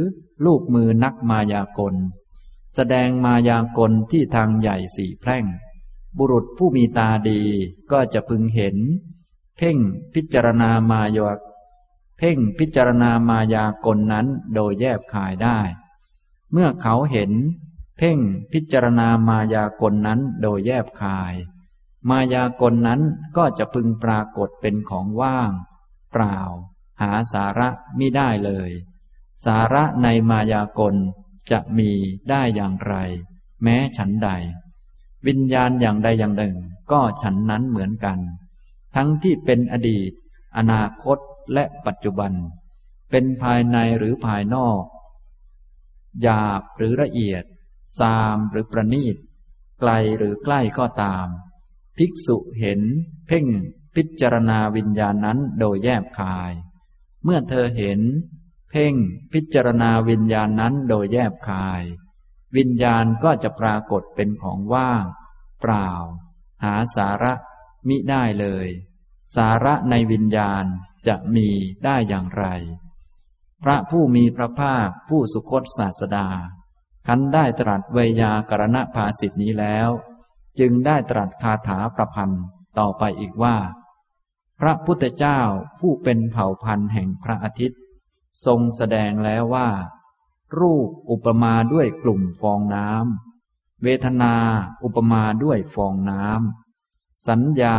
ลูกมือนักมายากล แสดงมายากลที่ทางใหญ่สี่แพร่ง บุรุษผู้มีตาดีก็จะพึงเห็น เพ่งพิจารณามายกเพ่งพิจารณามายากลนั้นโดยแยบคายได้ เมื่อเขาเห็น เพ่งพิจารณามายากลนั้นโดยแยบคาย มายากลนั้นก็จะพึงปรากฏเป็นของว่าง เปล่า หาสาระมิได้เลย สาระในมายากลจะมีได้อย่างไร แม้ฉันใด วิญญาณอย่างใดอย่างหนึ่ง ก็ฉันนั้นเหมือนกัน ทั้งที่เป็นอดีต อนาคตและปัจจุบัน เป็นภายในหรือภายนอกหยาบหรือละเอียดซามหรือประณีต ไกลหรือใกล้ก็ตาม ภิกษุเห็น เพ่งพิจารณาวิญญาณนั้นโดยแยบคาย เมื่อเธอเห็น เพ่งพิจารณาวิญญาณนั้นโดยแยบคาย วิญญาณก็จะปรากฏเป็นของว่าง เปล่า หาสาระ มิได้เลย สาระในวิญญาณจะมีได้อย่างไร พระผู้มีพระภาคผู้สุคตศาสดาคันได้ตรัสเวยากรณภาสิทธินี้แล้ว จึงได้ตรัสคาถาประพันธ์ต่อไปอีกว่า พระพุทธเจ้าผู้เป็นเผ่าพันธุ์แห่งพระอาทิตย์ ทรงแสดงแล้วว่า รูปอุปมาด้วยกลุ่มฟองน้ำเวทนาอุปมาด้วยฟองน้ำ สัญญา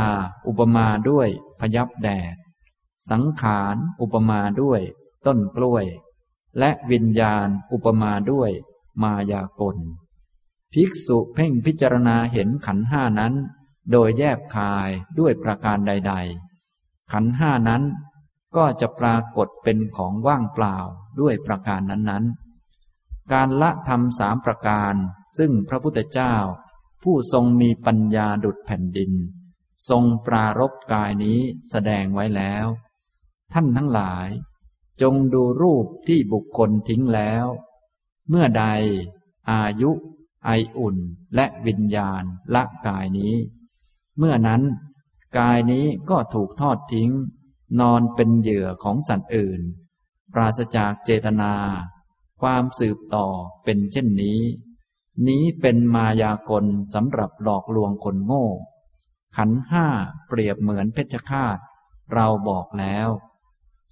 อุปมาด้วยพยับแดด สังขารอุปมาด้วย ต้นกล้วย และวิญญาณอุปมาด้วย มายากล ภิกษุเพ่งพิจารณาเห็นขันห้านั้น โดยแยบคายด้วยประการใด ๆ ขันห้านั้นก็จะปรากฏเป็นของว่างเปล่าด้วยประการนั้นๆ การละธรรมสามประการ ซึ่งพระพุทธเจ้า ผู้ทรงมีปัญญาดุดแผ่นดิน ทรงปรารบกายนี้แสดงไว้แล้ว ท่านทั้งหลาย จงดูรูปที่บุคคลทิ้งแล้ว เมื่อใด อายุ ไออุ่นและวิญญาณละกายนี้ เมื่อนั้น กายนี้ก็ถูกทอดทิ้ง นอนเป็นเหยื่อของสัตว์อื่น ปราศจากเจตนา ความสืบต่อเป็นเช่นนี้ นี้เป็นมายากลสำหรับหลอกลวงคนโง่ ขันห้าเปรียบเหมือนเพชฌฆาต เราบอกแล้ว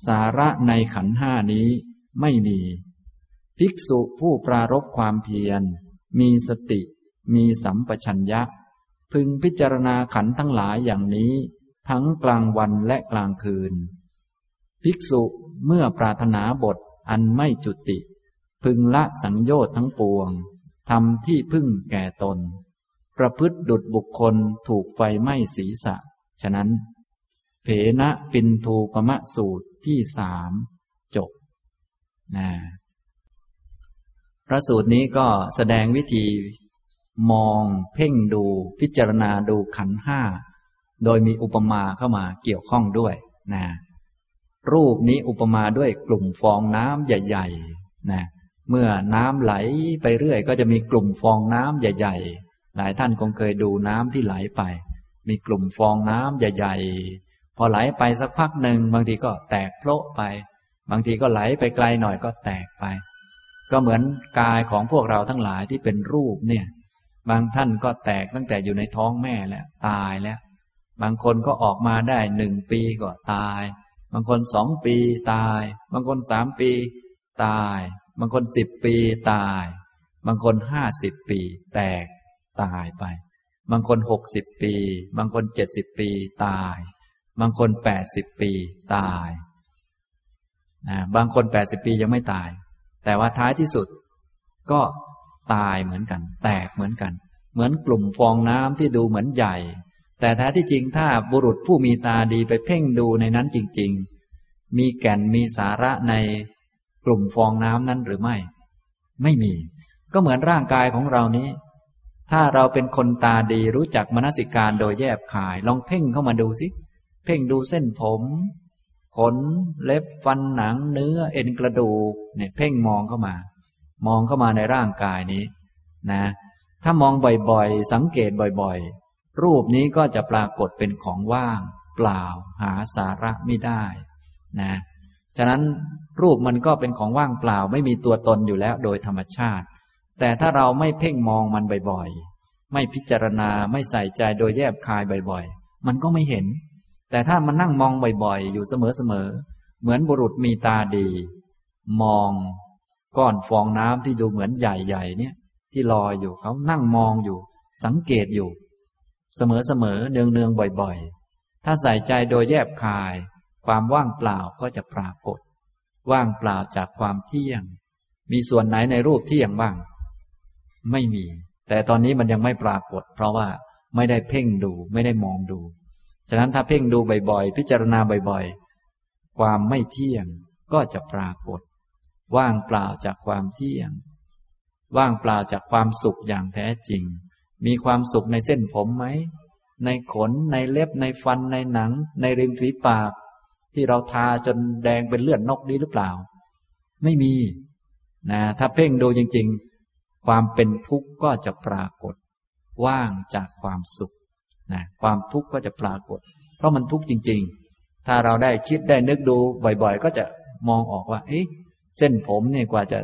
สาระในขันห้านี้ไม่มี ภิกษุผู้ปรารบความเพียร มีสติ มีสัมปชัญญะ พึงพิจารณาขันทั้งหลายอย่างนี้ ทั้งกลางวันและกลางคืน ภิกษุเมื่อปรารถนาบทอันไม่จุติ พึงละสังโยชน์ทั้งปวงทำที่พึ่งแก่ตน ประพฤติดุดบุคคลถูกไฟไหม้ศีรษะ ฉะนั้น เพนะปินทูปมะสูตรที่สามจบนะพระสูตรนี้ก็แสดงวิธี มองเพ่งดูพิจารณาดูขันห้า โดยมีอุปมาเข้ามาเกี่ยวข้องด้วยนะรูปนี้อุปมาด้วยกลุ่มฟองน้ำใหญ่ ๆ นะ เมื่อน้ำไหลไปเรื่อย ก็จะมีกลุ่มฟองน้ำใหญ่ ๆ หลายท่านคงเคยดูน้ำที่ไหลไป มีกลุ่มฟองน้ำใหญ่พอไหลไปสักพักหนึ่งบางทีก็แตกโผล่ไป บางทีก็ไหลไปไกลหน่อยก็แตกไป ก็เหมือนกายของพวกเราทั้งหลายที่เป็นรูปเนี่ย บางท่านก็แตกตั้งแต่อยู่ในท้องแม่แล้วตายแล้ว บางคนก็ออกมาได้หนึ่งปีก็ตาย บางคนสองปีตาย บางคนสามปีตาย บางคนสิบปีตาย บางคนห้าสิบปีแตก ตายไป บางคนหกสิบปี บางคนเจ็ดสิบปีตาย บางคนแปดสิบปีตายนะบางคนแปดสิบปียังไม่ตาย แต่ว่าท้ายที่สุด ก็ตายเหมือนกัน แตกเหมือนกัน เหมือนกลุ่มฟองน้ำที่ดูเหมือนใหญ่ แต่แท้ที่จริงถ้าบุรุษผู้มีตาดีไปเพ่งดูในนั้นจริง ๆ มีแก่นมีสาระในกลุ่มฟองน้ำนั้นหรือไม่ ไม่มี ก็เหมือนร่างกายของเรานี้ ถ้าเราเป็นคนตาดีรู้จักมนสิการโดยแยบขาย ลองเพ่งเข้ามาดูสิ เพ่งดูเส้นผม ขน เล็บฟันหนัง เนื้อเอ็นกระดูก เนี่ย เพ่งมองเข้ามา มองเข้ามาในร่างกายนี้ นะ ถ้ามองบ่อยๆ สังเกตบ่อยๆ รูปนี้ก็จะปรากฏเป็นของว่าง เปล่า หาสาระไม่ได้ นะ ฉะนั้นรูปมันก็เป็นของว่างเปล่า ไม่มีตัวตนอยู่แล้วโดยธรรมชาติ แต่ถ้าเราไม่เพ่งมองมันบ่อยๆ ไม่พิจารณาไม่ใส่ใจโดยแยบคายบ่อยๆ มันก็ไม่เห็น แต่ถ้ามันนั่งมองบ่อยๆ อยู่เสมอๆ เหมือนบุรุษมีตาดี มองก้อนฟองน้ำที่ดูเหมือนใหญ่ๆ เนี่ย ที่ลอยอยู่เขานั่งมองอยู่ สังเกตอยู่ เสมอๆ เนืองๆ บ่อยๆ ถ้าใส่ใจโดยแยบคาย ความว่างเปล่าก็จะปรากฏ ว่างเปล่าจากความเที่ยง มีส่วนไหนในรูปเที่ยงบ้าง ไม่มี แต่ตอนนี้มันยังไม่ปรากฏ เพราะว่าไม่ได้เพ่งดูไม่ได้มองดู ฉะนั้นถ้าเพ่งดูบ่อยๆ พิจารณาบ่อยๆ ความไม่เที่ยงก็จะปรากฏ ว่างเปล่าจากความเที่ยง ว่างเปล่าจากความสุขอย่างแท้จริง มีความสุขในเส้นผมไหม ในขนในเล็บในฟันในหนัง ในริมฝีปาก ที่เราทาจนแดงเป็นเลือดนกนี้หรือเปล่า ไม่มีนะถ้าเพ่งดูจริง ๆ ความเป็นทุกข์ก็จะปรากฏ ว่างจากความสุขนะความทุกข์ก็จะปรากฏ เพราะมันทุกข์จริง ๆ ถ้าเราได้คิดได้นึกดูบ่อยๆ ก็จะมองออกว่า เอ๊ะเส้นผมเนี่ยกว่าจะ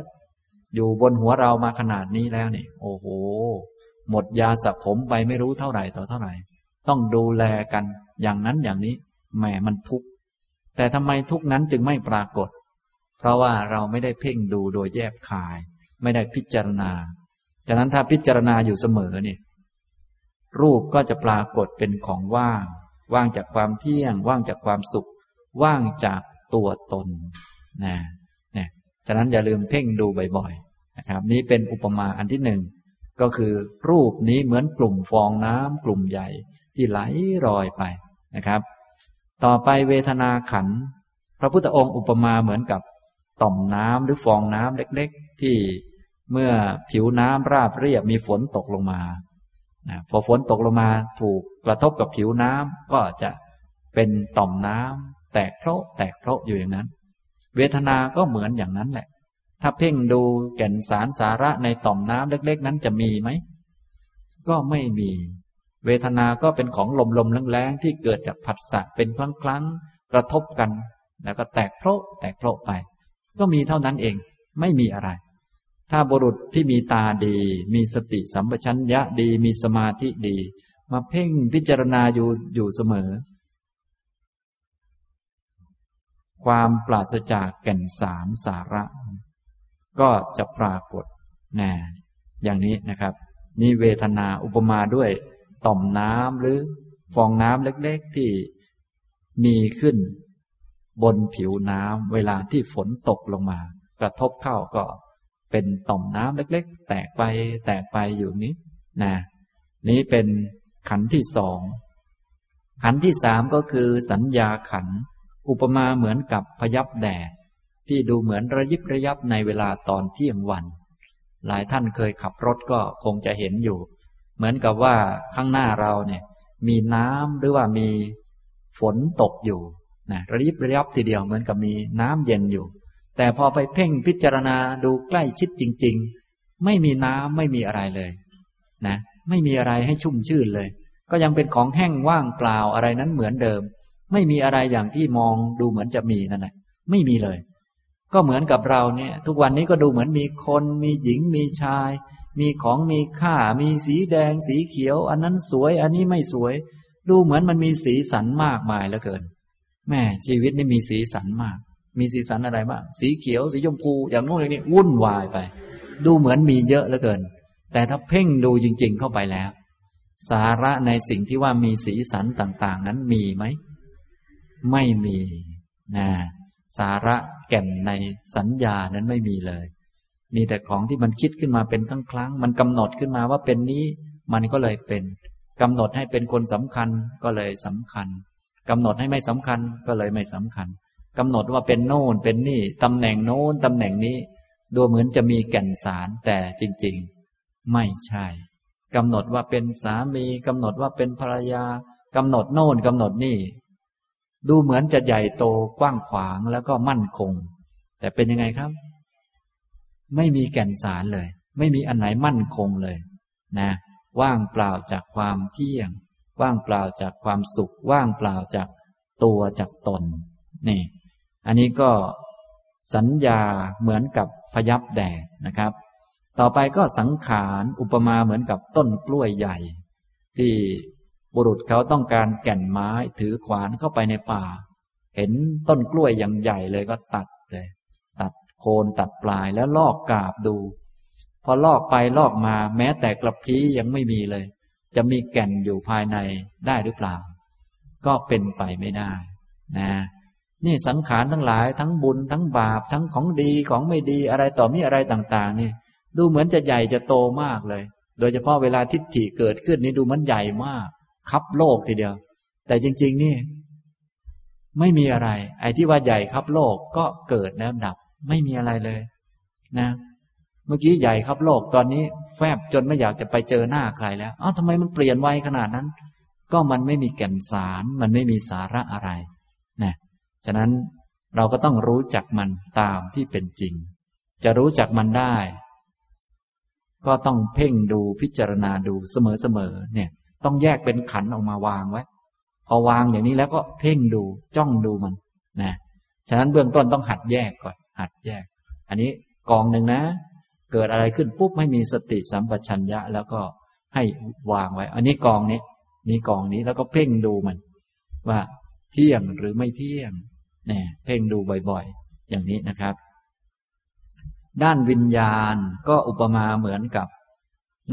อยู่บนหัวเรามาขนาดนี้แล้วเนี่ยโอ้โห หมดยาสระผมไปไม่รู้เท่าไหร่ต่อเท่าไหร่ ต้องดูแลกันอย่างนั้นอย่างนี้แหมมันทุกข์แต่ทำไมทุกนั้นจึงไม่ปรากฏ เพราะว่าเราไม่ได้เพ่งดูโดยแยบคาย ไม่ได้พิจารณาฉะนั้นถ้าพิจารณาอยู่เสมอเนี่ยรูปก็จะปรากฏเป็นของว่าง ว่างจากความเที่ยง ว่างจากความสุข ว่างจากตัวตนนะเนี่ยฉะนั้นอย่าลืมเพ่งดูบ่อยๆนะครับนี้เป็นอุปมาอันที่หนึ่งก็คือรูปนี้เหมือนกลุ่มฟองน้ำกลุ่มใหญ่ที่ไหลรอยไปนะครับ ต่อไปเวทนาขัน พระพุทธองค์อุปมาเหมือนกับต่อมน้ำหรือฟองน้ำเล็ก ๆ ที่ เมื่อผิวน้ำราบเรียบมีฝนตกลงมาพอฝนตกลงมาถูกกระทบกับผิวน้ำก็จะเป็นต่อมน้ำแตกเพราะแตกเพราะอยู่อย่างนั้น เวทนาก็เหมือนอย่างนั้นแหละ ถ้าเพ่งดูแก่นสารสาระในต่อมน้ำเล็ก ๆ นั้นจะมีไหม ก็ไม่มี เวทนาก็เป็นของลมๆแรงๆที่เกิดจากผัสสะเป็นครั้งๆกระทบกัน แล้วก็แตกเพราะแตกเพราะไป ก็มีเท่านั้นเอง ไม่มีอะไร ถ้าบุรุษที่มีตาดี มีสติสัมปชัญญะดี มีสมาธิดี มาเพ่งพิจารณาอยู่อยู่เสมอ ความปราศจากแก่นสารสาระ ก็จะปรากฏแน่อย่างนี้นะครับ นี่เวทนาอุปมาด้วยต่อมน้ำหรือฟองน้ำเล็ก ๆที่มีขึ้นบนผิวน้ำเวลาที่ฝนตกลงมา กระทบเข้าก็ เป็นต่อมน้ำเล็ก ๆ แตกไปแตกไปอยู่นี้นะนี้เป็นขันที่สองขันที่สามก็คือสัญญาขัน อุปมาเหมือนกับพยับแดด ที่ดูเหมือนระยิบระยับในเวลาตอนเที่ยงวัน หลายท่านเคยขับรถก็คงจะเห็นอยู่ เหมือนกับว่าข้างหน้าเราเนี่ยมีน้ำหรือว่ามีฝนตกอยู่นะระยิบระยับทีเดียวเหมือนกับมีน้ำเย็นอยู่ แต่พอไปเพ่งพิจารณาดูใกล้ชิดจริง ๆ ไม่มีน้ำไม่มีอะไรเลยนะไม่มีอะไรให้ชุ่มชื่นเลย ก็ยังเป็นของแห้งว่างเปล่าอะไรนั้นเหมือนเดิม ไม่มีอะไรอย่างที่มองดูเหมือนจะมีนั่นแหละไม่มีเลย ก็เหมือนกับเราเนี่ย ทุกวันนี้ก็ดูเหมือนมีคน มีหญิงมีชาย มีของมีค่า มีสีแดง สีเขียว อันนั้นสวย อันนี้ไม่สวย ดูเหมือนมันมีสีสันมากมายเหลือเกินแม่ชีวิตนี่มีสีสันมาก มีสีสันอะไรบ้างสีเขียวสีชมพูอย่างโน้นอย่างนี้วุ่นวายไป ดูเหมือนมีเยอะเหลือเกิน แต่ถ้าเพ่งดูจริง ๆ เข้าไปแล้ว สาระในสิ่งที่ว่ามีสีสันต่าง ๆ นั้นมีไหม ไม่มีนะสาระแก่นในสัญญานั้นไม่มีเลย มีแต่ของที่มันคิดขึ้นมาเป็นครั้งครั้งมันกำหนดขึ้นมาว่าเป็นนี้ มันก็เลยเป็นกำหนดให้เป็นคนสำคัญก็เลยสำคัญกำหนดให้ไม่สำคัญก็เลยไม่สำคัญ กำหนดว่าเป็นโน่นเป็นนี่ตำแหน่งโน้นตำแหน่งนี้ ดูเหมือนจะมีแก่นสารแต่จริง ๆ ไม่ใช่กำหนดว่าเป็นสามีกำหนดว่าเป็นภรรยากำหนดโน่นกำหนดนี่ ดูเหมือนจะใหญ่โตกว้างขวางแล้วก็มั่นคง แต่เป็นยังไงครับ ไม่มีแก่นสารเลย ไม่มีอันไหนมั่นคงเลย นะ ว่างเปล่าจากความเที่ยง ว่างเปล่าจากความสุข ว่างเปล่าจากตัวจากตน นี่ อันนี้ก็สัญญาเหมือนกับพยับแดดนะครับ ต่อไปก็สังขารอุปมาเหมือนกับต้นกล้วยใหญ่ ที่บุรุษเขาต้องการแก่นไม้ถือขวานเข้าไปในป่า เห็นต้นกล้วยอย่างใหญ่เลยก็ตัดเลย ตัดโคนตัดปลายแล้วลอกกาบดู พอลอกไปลอกมาแม้แต่กระพี้ยังไม่มีเลย จะมีแก่นอยู่ภายในได้หรือเปล่า ก็เป็นไปไม่ได้ นะ นี่สังขารทั้งหลายทั้งบุญทั้งบาปทั้งของดีของไม่ดีอะไรต่อมีอะไรต่างๆ นี่ดูเหมือนจะใหญ่จะโตมากเลย โดยเฉพาะเวลาทิฏฐิเกิดขึ้นนี่ดูมันใหญ่มาก คับโลกทีเดียว แต่จริง ๆ นี่ ไม่มีอะไร ไอ้ที่ว่าใหญ่ครับโลกก็เกิดแล้วดับ ไม่มีอะไรเลย นะ เมื่อกี้ใหญ่ครับโลกตอนนี้ แฟบจนไม่อยากจะไปเจอหน้าใครแล้วอ้าวทำไมมันเปลี่ยนไวขนาดนั้น ก็มันไม่มีแก่นสาร มันไม่มีสาระอะไร ฉะนั้นเราก็ต้องรู้จักมันตามที่เป็นจริง จะรู้จักมันได้ ก็ต้องเพ่งดูพิจารณาดูเสมอๆเนี่ย ต้องแยกเป็นขันออกมาวางไว้ พอวางอย่างนี้แล้วก็เพ่งดูจ้องดูมันนะฉะนั้นเบื้องต้นต้องหัดแยกก่อน หัดแยก อันนี้กองหนึ่งนะ เกิดอะไรขึ้นปุ๊บให้มีสติสัมปชัญญะ แล้วก็ให้วางไว้ อันนี้กองนี้ นี่กองนี้แล้วก็เพ่งดูมัน ว่าเที่ยงหรือไม่เที่ยง เนี่ยเพ่งดูบ่อยๆ อย่างนี้นะครับ ด้านวิญญาณก็อุปมาเหมือนกับ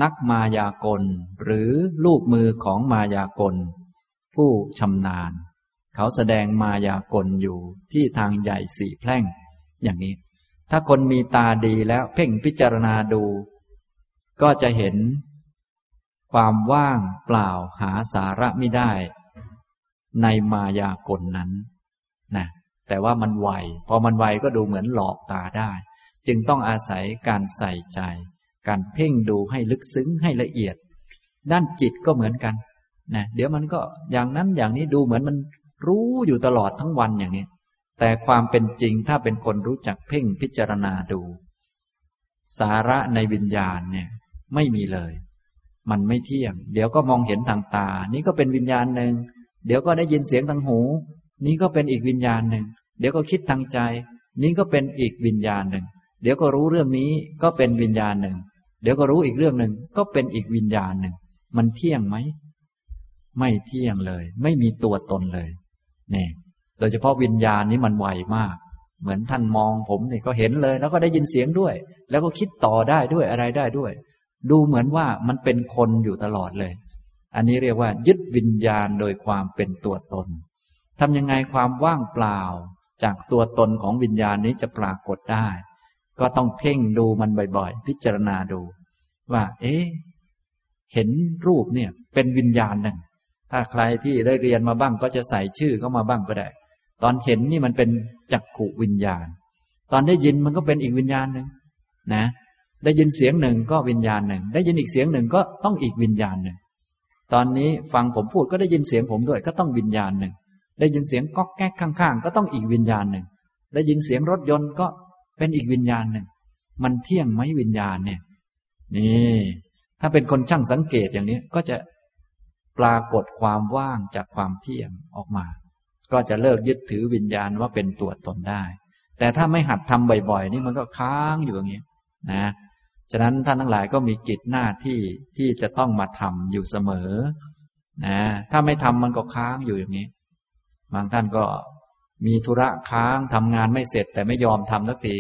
นักมายากล หรือลูกมือของมายากล ผู้ชำนาญ เขาแสดงมายากลอยู่ที่ทางใหญ่สี่แพร่ง อย่างนี้ ถ้าคนมีตาดีแล้วเพ่งพิจารณาดู ก็จะเห็นความว่างเปล่าหาสาระไม่ได้ ในมายากลนั้นนะ แต่ว่ามันไว พอมันไวก็ดูเหมือนหลอกตาได้ จึงต้องอาศัยการใส่ใจ การเพ่งดูให้ลึกซึ้งให้ละเอียด ด้านจิตก็เหมือนกันนะเดี๋ยวมันก็อย่างนั้นอย่างนี้ดูเหมือนมันรู้อยู่ตลอดทั้งวันอย่างนี้ แต่ความเป็นจริงถ้าเป็นคนรู้จักเพ่งพิจารณาดู สาระในวิญญาณเนี่ยไม่มีเลย มันไม่เที่ยง เดี๋ยวก็มองเห็นทางตา นี่ก็เป็นวิญญาณหนึ่ง เดี๋ยวก็ได้ยินเสียงทางหู นี่ก็เป็นอีกวิญญาณหนึ่ง เดี๋ยวก็คิดทางใจ นี่ก็เป็นอีกวิญญาณหนึ่ง เดี๋ยวก็รู้เรื่องนี้ก็เป็นวิญญาณหนึ่ง เดี๋ยวก็รู้อีกเรื่องหนึ่ง ก็เป็นอีกวิญญาณหนึ่ง มันเที่ยงไหม ไม่เที่ยงเลย ไม่มีตัวตนเลยนี่โดยเฉพาะวิญญาณนี้มันไวมาก เหมือนท่านมองผมนี่ก็เห็นเลย แล้วก็ได้ยินเสียงด้วย แล้วก็คิดต่อได้ด้วยอะไรได้ด้วย ดูเหมือนว่ามันเป็นคนอยู่ตลอดเลย อันนี้เรียกว่า ยึดวิญญาณโดยความเป็นตัวตน ทำยังไงความว่างเปล่า จากตัวตนของวิญญาณนี้จะปรากฏได้ ก็ต้องเพ่งดูมันบ่อยๆ พิจารณาดู ว่า เอ๊ะเห็นรูปเนี่ยเป็นวิญญาณหนึ่ง ถ้าใครที่ได้เรียนมาบ้างก็จะใส่ชื่อเข้ามาบ้างก็ได้ ตอนเห็นนี่มันเป็นจักขุวิญญาณ ตอนได้ยินมันก็เป็นอีกวิญญาณหนึ่งนะ ได้ยินเสียงหนึ่งก็วิญญาณหนึ่ง ได้ยินอีกเสียงหนึ่งก็ต้องอีกวิญญาณหนึ่ง ตอนนี้ฟังผมพูดก็ได้ยินเสียงผมด้วย ก็ต้องวิญญาณหนึ่ง ได้ยินเสียงก๊อกแก๊กข้างๆ ก็ต้องอีกวิญญาณหนึ่ง ได้ยินเสียงรถยนต์ก็เป็นอีกวิญญาณหนึ่ง มันเที่ยงไหมวิญญาณเนี่ย นี่ ถ้าเป็นคนช่างสังเกตอย่างนี้ก็จะปรากฏความว่างจากความเที่ยงออกมา ก็จะเลิกยึดถือวิญญาณว่าเป็นตัวตนได้ แต่ถ้าไม่หัดทำบ่อยๆ นี่มันก็ค้างอยู่อย่างนี้นะ ฉะนั้นท่านทั้งหลายก็มีกิจหน้าที่ที่จะต้องมาทำอยู่เสมอ นะ ถ้าไม่ทำมันก็ค้างอยู่อย่างนี้ บางท่านก็มีธุระค้างทำงานไม่เสร็จ แต่ไม่ยอมทำสักที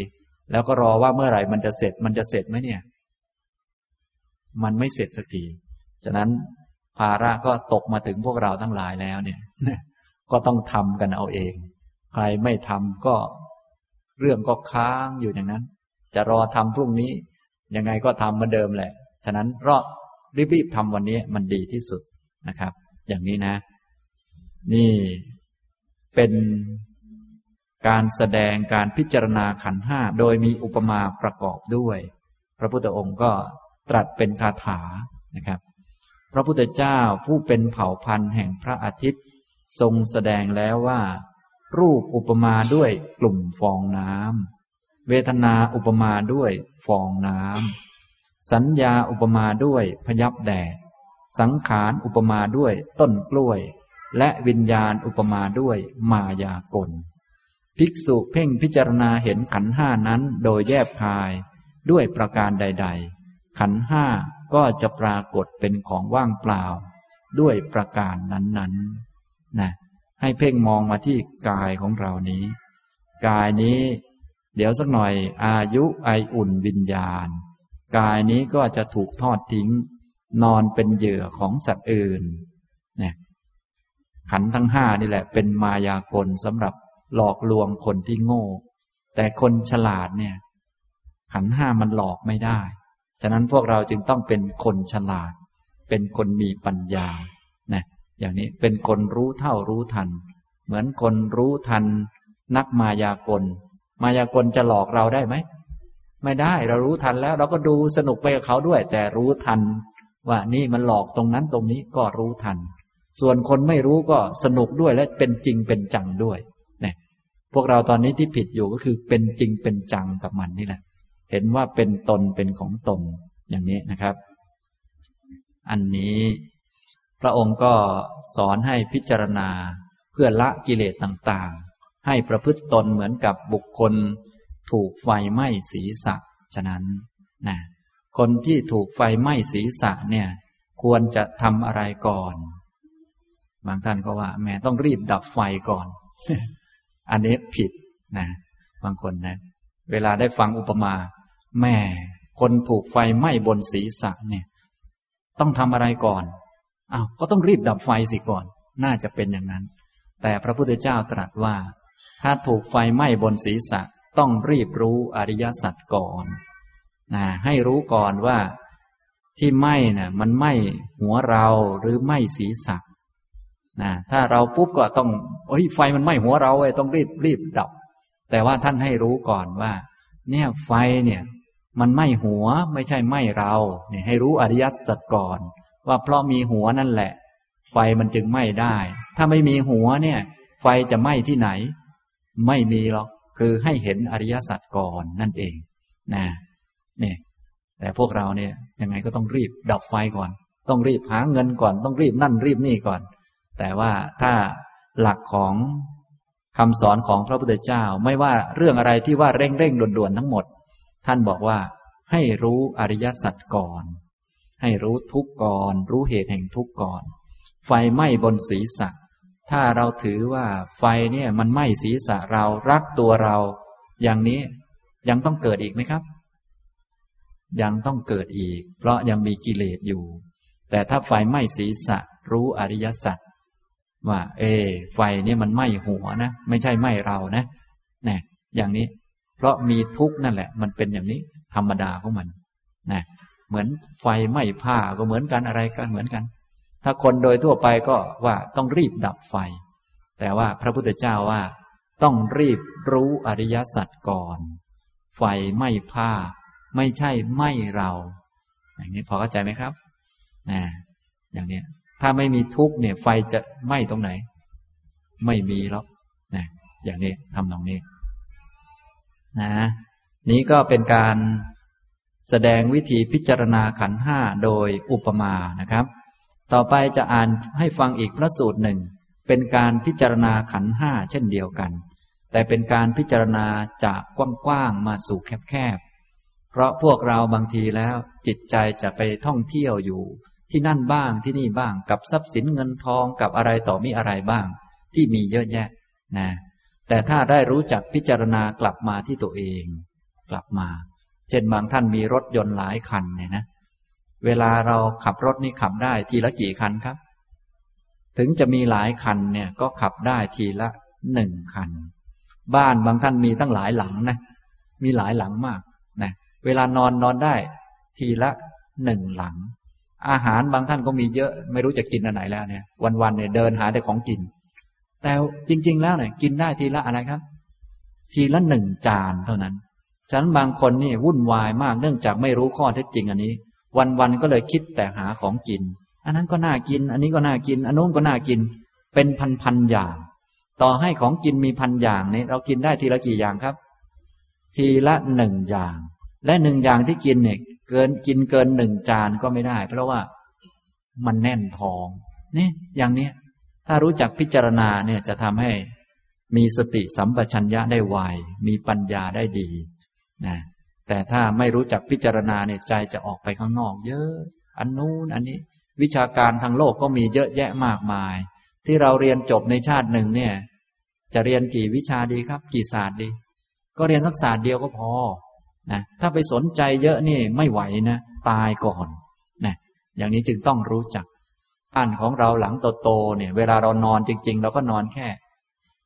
แล้วก็รอว่าเมื่อไหร่มันจะเสร็จมันจะเสร็จไหมเนี่ย มันไม่เสร็จสักทีฉะนั้นภาระก็ตกมาถึงพวกเราทั้งหลายแล้วเนี่ย ก็ต้องทำกันเอาเอง ใครไม่ทำก็เรื่องก็ค้างอยู่อย่างนั้น จะรอทำพรุ่งนี้ ยังไงก็ทำเหมือนเดิมแหละ ฉะนั้นรอรีบๆทำวันนี้มันดีที่สุดนะครับ อย่างนี้นะ นี่ เป็นการแสดงการพิจารณาขันห้าโดยมีอุปมาประกอบด้วย พระพุทธองค์ก็ตรัสเป็นคาถานะครับ พระพุทธเจ้าผู้เป็นเผ่าพันธุ์แห่งพระอาทิตย์ ทรงแสดงแล้วว่า รูปอุปมาด้วยกลุ่มฟองน้ำเวทนาอุปมาด้วยฟองน้ำสัญญาอุปมาด้วยพยับแดดสังขารอุปมาด้วยต้นกล้วย และวิญญาณอุปมาด้วยมายากล ภิกษุเพ่งพิจารณาเห็นขันห้านั้นโดยแยบคายด้วยประการใด ๆ ขันห้าก็จะปรากฏเป็นของว่างเปล่า ด้วยประการนั้นๆนะให้เพ่งมองมาที่กายของเรานี้ กายนี้ เดี๋ยวสักหน่อยอายุไออุ่นวิญญาณ กายนี้ก็จะถูกทอดทิ้ง นอนเป็นเหยื่อของสัตว์อื่น ขันทั้งห้านี่แหละ เป็นมายากลสำหรับหลอกลวงคนที่โง่ แต่คนฉลาดเนี่ย ขันห้ามันหลอกไม่ได้ ฉะนั้นพวกเราจึงต้องเป็นคนฉลาด เป็นคนมีปัญญานะอย่างนี้เป็นคนรู้เท่ารู้ทัน เหมือนคนรู้ทัน นักมายากล มายากลจะหลอกเราได้ไหมไม่ได้เรารู้ทันแล้ว เราก็ดูสนุกไปกับเขาด้วย แต่รู้ทัน ว่านี่มันหลอกตรงนั้นตรงนี้ก็รู้ทัน ส่วนคนไม่รู้ก็สนุกด้วยและเป็นจริงเป็นจังด้วยพวกเราตอนนี้ที่ผิดอยู่ก็คือเป็นจริงเป็นจังกับมันนี่แหละ เห็นว่าเป็นตนเป็นของตนอย่างนี้นะครับ อันนี้พระองค์ก็สอนให้พิจารณาเพื่อละกิเลสต่างๆ ให้ประพฤติตนเหมือนกับบุคคล ถูกไฟไหม้ศีรษะ ฉะนั้นนะคนที่ถูกไฟไหม้ศีรษะเนี่ย ควรจะทำอะไรก่อน บางท่านก็ว่าแม่ต้องรีบดับไฟก่อน อันนี้ผิดนะบางคนนะ เวลาได้ฟังอุปมา แม่คนถูกไฟไหม้บนศีรษะเนี่ย ต้องทำอะไรก่อนอ้าวก็ต้องรีบดับไฟสิก่อน น่าจะเป็นอย่างนั้น แต่พระพุทธเจ้าตรัสว่า ถ้าถูกไฟไหม้บนศีรษะ ต้องรีบรู้อริยสัจก่อนนะให้รู้ก่อนว่าที่ไหม้นะ่ะ มันไหม้หัวเราหรือไหม้ศีรษะ นะถ้าเราปุ๊บก็ต้องเฮ้ยไฟมันไหม้หัวเราไอ้ต้องรีบรีบดับ แต่ว่าท่านให้รู้ก่อนว่า เนี่ยไฟเนี่ย มันไหม้หัวไม่ใช่ไหม้เราเนี่ยให้รู้อริยสัจก่อน ว่าเพราะมีหัวนั่นแหละ ไฟมันจึงไหม้ได้ ถ้าไม่มีหัวเนี่ย ไฟจะไหม้ที่ไหน ไม่มีหรอกคือให้เห็นอริยสัจก่อนนั่นเองนะเนี่ยแต่พวกเราเนี่ยยังไงก็ต้องรีบดับไฟก่อน ต้องรีบหาเงินก่อน ต้องรีบนั่นรีบนี่ก่อน แต่ว่าถ้าหลักของคำสอนของพระพุทธเจ้าไม่ว่าเรื่องอะไรที่ว่าเร่งเร่งด่วนๆทั้งหมด ท่านบอกว่าให้รู้อริยสัจก่อน ให้รู้ทุกก่อน รู้เหตุแห่งทุกก่อน ไฟไหม้บนศีรษะ ถ้าเราถือว่าไฟเนี่ยมันไหม้ศีรษะเรารักตัวเรา อย่างนี้ยังต้องเกิดอีกไหมครับ ยังต้องเกิดอีก เพราะยังมีกิเลสอยู่ แต่ถ้าไฟไหม้ศีรษะ รู้อริยสัจ ว่า เอ ไฟนี่มันไหม้หัวนะไม่ใช่ไหม้เรานะนะอย่างนี้ เพราะมีทุกข์นั่นแหละ มันเป็นอย่างนี้ ธรรมดาของมันนะเหมือนไฟไหม้ผ้าก็เหมือนกันอะไรก็เหมือนกัน ถ้าคนโดยทั่วไปก็ว่าต้องรีบดับไฟ แต่ว่าพระพุทธเจ้าว่า ต้องรีบรู้อริยสัจก่อน ไฟไหม้ผ้า ไม่ใช่ไหม้เรา อย่างนี้พอเข้าใจไหมครับนะอย่างนี้ ถ้าไม่มีทุกข์เนี่ย ไฟจะไหม้ตรงไหน ไม่มีหรอกนะอย่างนี้ทำตรงนี้ นะ นี้ก็เป็นการแสดงวิธีพิจารณาขันห้าโดยอุปมานะครับ ต่อไปจะอ่านให้ฟังอีกพระสูตรหนึ่ง เป็นการพิจารณาขันห้าเช่นเดียวกัน แต่เป็นการพิจารณาจากกว้างๆมาสู่แคบๆ เพราะพวกเราบางทีแล้วจิตใจจะไปท่องเที่ยวอยู่ ที่นั่นบ้างที่นี่บ้างกับทรัพย์สินเงินทองกับอะไรต่อมีอะไรบ้าง ที่มีเยอะแยะนะแต่ถ้าได้รู้จักพิจารณากลับมาที่ตัวเอง กลับมา เช่นบางท่านมีรถยนต์หลายคันเนี่ยนะ เวลาเราขับรถนี่ขับได้ทีละกี่คันครับ ถึงจะมีหลายคันเนี่ยก็ขับได้ทีละหนึ่งคัน บ้านบางท่านมีตั้งหลายหลังนะ มีหลายหลังมากนะเวลานอนนอนได้ ทีละหนึ่งหลัง อาหารบางท่านก็มีเยอะไม่รู้จะกินอันไหนแล้วเนี่ย วันๆเนี่ยเดินหาแต่ของกิน แต่จริง ๆ แล้วเนี่ยกินได้ทีละอะไรครับ ทีละหนึ่งจานเท่านั้นฉะนั้นบางคนนี่วุ่นวายมากเนื่องจากไม่รู้ข้อเท็จจริงอันนี้ วันๆก็เลยคิดแต่หาของกิน อันนั้นก็น่ากิน อันนี้ก็น่ากิน อันนู้นก็น่ากิน เป็นพันๆอย่าง ต่อให้ของกินมีพันอย่างนี้เรากินได้ทีละกี่อย่างครับ ทีละหนึ่งอย่าง และหนึ่งอย่างที่กินเนี่ย เกินกินเกินหนึ่งจานก็ไม่ได้ เพราะว่ามันแน่นท้อง นี่ อย่างเนี้ย ถ้ารู้จักพิจารณาเนี่ยจะทำให้มีสติสัมปชัญญะได้ไวมีปัญญาได้ดีนะแต่ถ้าไม่รู้จักพิจารณาเนี่ยใจจะออกไปข้างนอก เยอะ อันนู้นอันนี้ วิชาการทางโลกก็มีเยอะแยะมากมาย ที่เราเรียนจบในชาติหนึ่งเนี่ย จะเรียนกี่วิชาดีครับ กี่ศาสตร์ดี ก็เรียนสักศาสตร์เดียวก็พอ นะถ้าไปสนใจเยอะนี่ไม่ไหวนะตายก่อนนะอย่างนี้จึงต้องรู้จักบ้านของเราหลังโตๆเนี่ย เวลาเรานอนจริง ๆ เราก็นอนแค่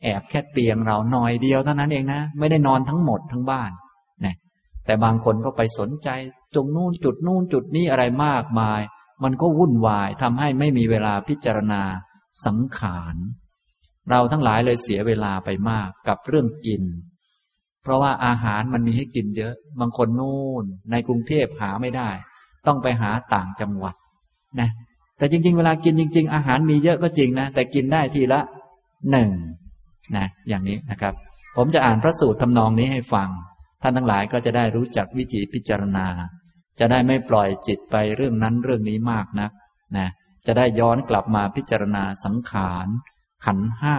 แอบแค่เตียงเราหน่อยเดียวเท่านั้นเองนะไม่ได้นอนทั้งหมดทั้งบ้านนะแต่บางคนก็ไปสนใจตรงนู่นจุดนู่นจุดนี้อะไรมากมาย มันก็วุ่นวายทำให้ไม่มีเวลาพิจารณาสังขารเราทั้งหลายเลยเสียเวลาไปมากกับเรื่องกิน เพราะว่าอาหารมันมีให้กินเยอะ บางคนนู่น ในกรุงเทพหาไม่ได้ ต้องไปหาต่างจังหวัดนะแต่จริง ๆ เวลากินจริง ๆ อาหารมีเยอะก็จริงนะ แต่กินได้ทีละหนึ่งนะอย่างนี้นะครับ ผมจะอ่านพระสูตรทำนองนี้ให้ฟัง ท่านทั้งหลายก็จะได้รู้จักวิธีพิจารณา จะได้ไม่ปล่อยจิตไปเรื่องนั้นเรื่องนี้มากนักนะจะได้ย้อนกลับมาพิจารณาสังขาร ขันห้า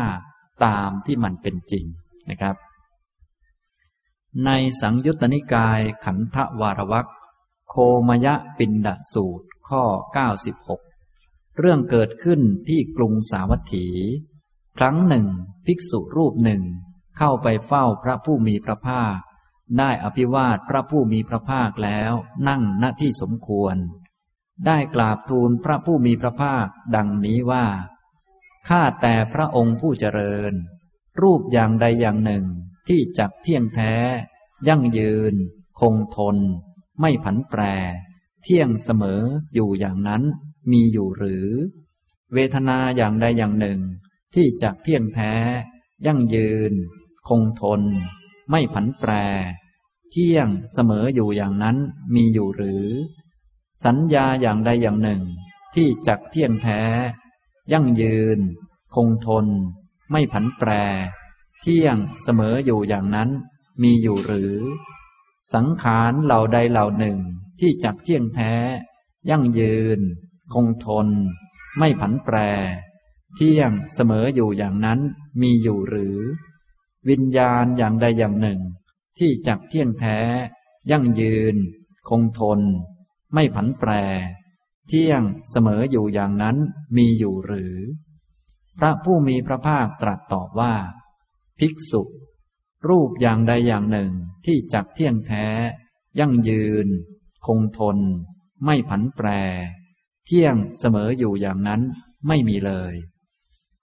ตามที่มันเป็นจริงนะครับ ในสังยุตตนิกายขันธวารวักโคมยะปินดสูตรข้อ 96 เรื่องเกิดขึ้นที่กรุงสาวัตถี ครั้งหนึ่ง ภิกษุรูปหนึ่ง เข้าไปเฝ้าพระผู้มีพระภาค ได้อภิวาทพระผู้มีพระภาคแล้วนั่งณที่สมควร ได้กราบทูลพระผู้มีพระภาคดังนี้ว่าข้าแต่พระองค์ผู้เจริญ รูปอย่างใดอย่างหนึ่ง ที่จักเที่ยงแท้ ยั่งยืน คงทน ไม่ผันแปร เที่ยงเสมออยู่อย่างนั้นมีอยู่หรือ เวทนาอย่างใดอย่างหนึ่ง ที่จักเที่ยงแท้ ยั่งยืน คงทน ไม่ผันแปร เที่ยงเสมออยู่อย่างนั้นมีอยู่หรือ สัญญาอย่างใดอย่างหนึ่ง ที่จักเที่ยงแท้ ยั่งยืน คงทน ไม่ผันแปร เที่ยงเสมออยู่อย่างนั้น มีอยู่หรือ สังขารเหล่าใดเหล่าหนึ่งที่จักเที่ยงแท้ ยั่งยืน คงทน ไม่ผันแปร เที่ยงเสมออยู่อย่างนั้น มีอยู่หรือ วิญญาณอย่างใดอย่างหนึ่ง ที่จักเที่ยงแท้ ยั่งยืน คงทน ไม่ผันแปร เที่ยงเสมออยู่อย่างนั้นมีอยู่หรือ พระผู้มีพระภาคตรัสตอบว่า ภิกษุ รูปอย่างใดอย่างหนึ่งที่จักเที่ยงแท้ ยั่งยืน คงทน ไม่ผันแปร เที่ยงเสมออยู่อย่างนั้นไม่มีเลย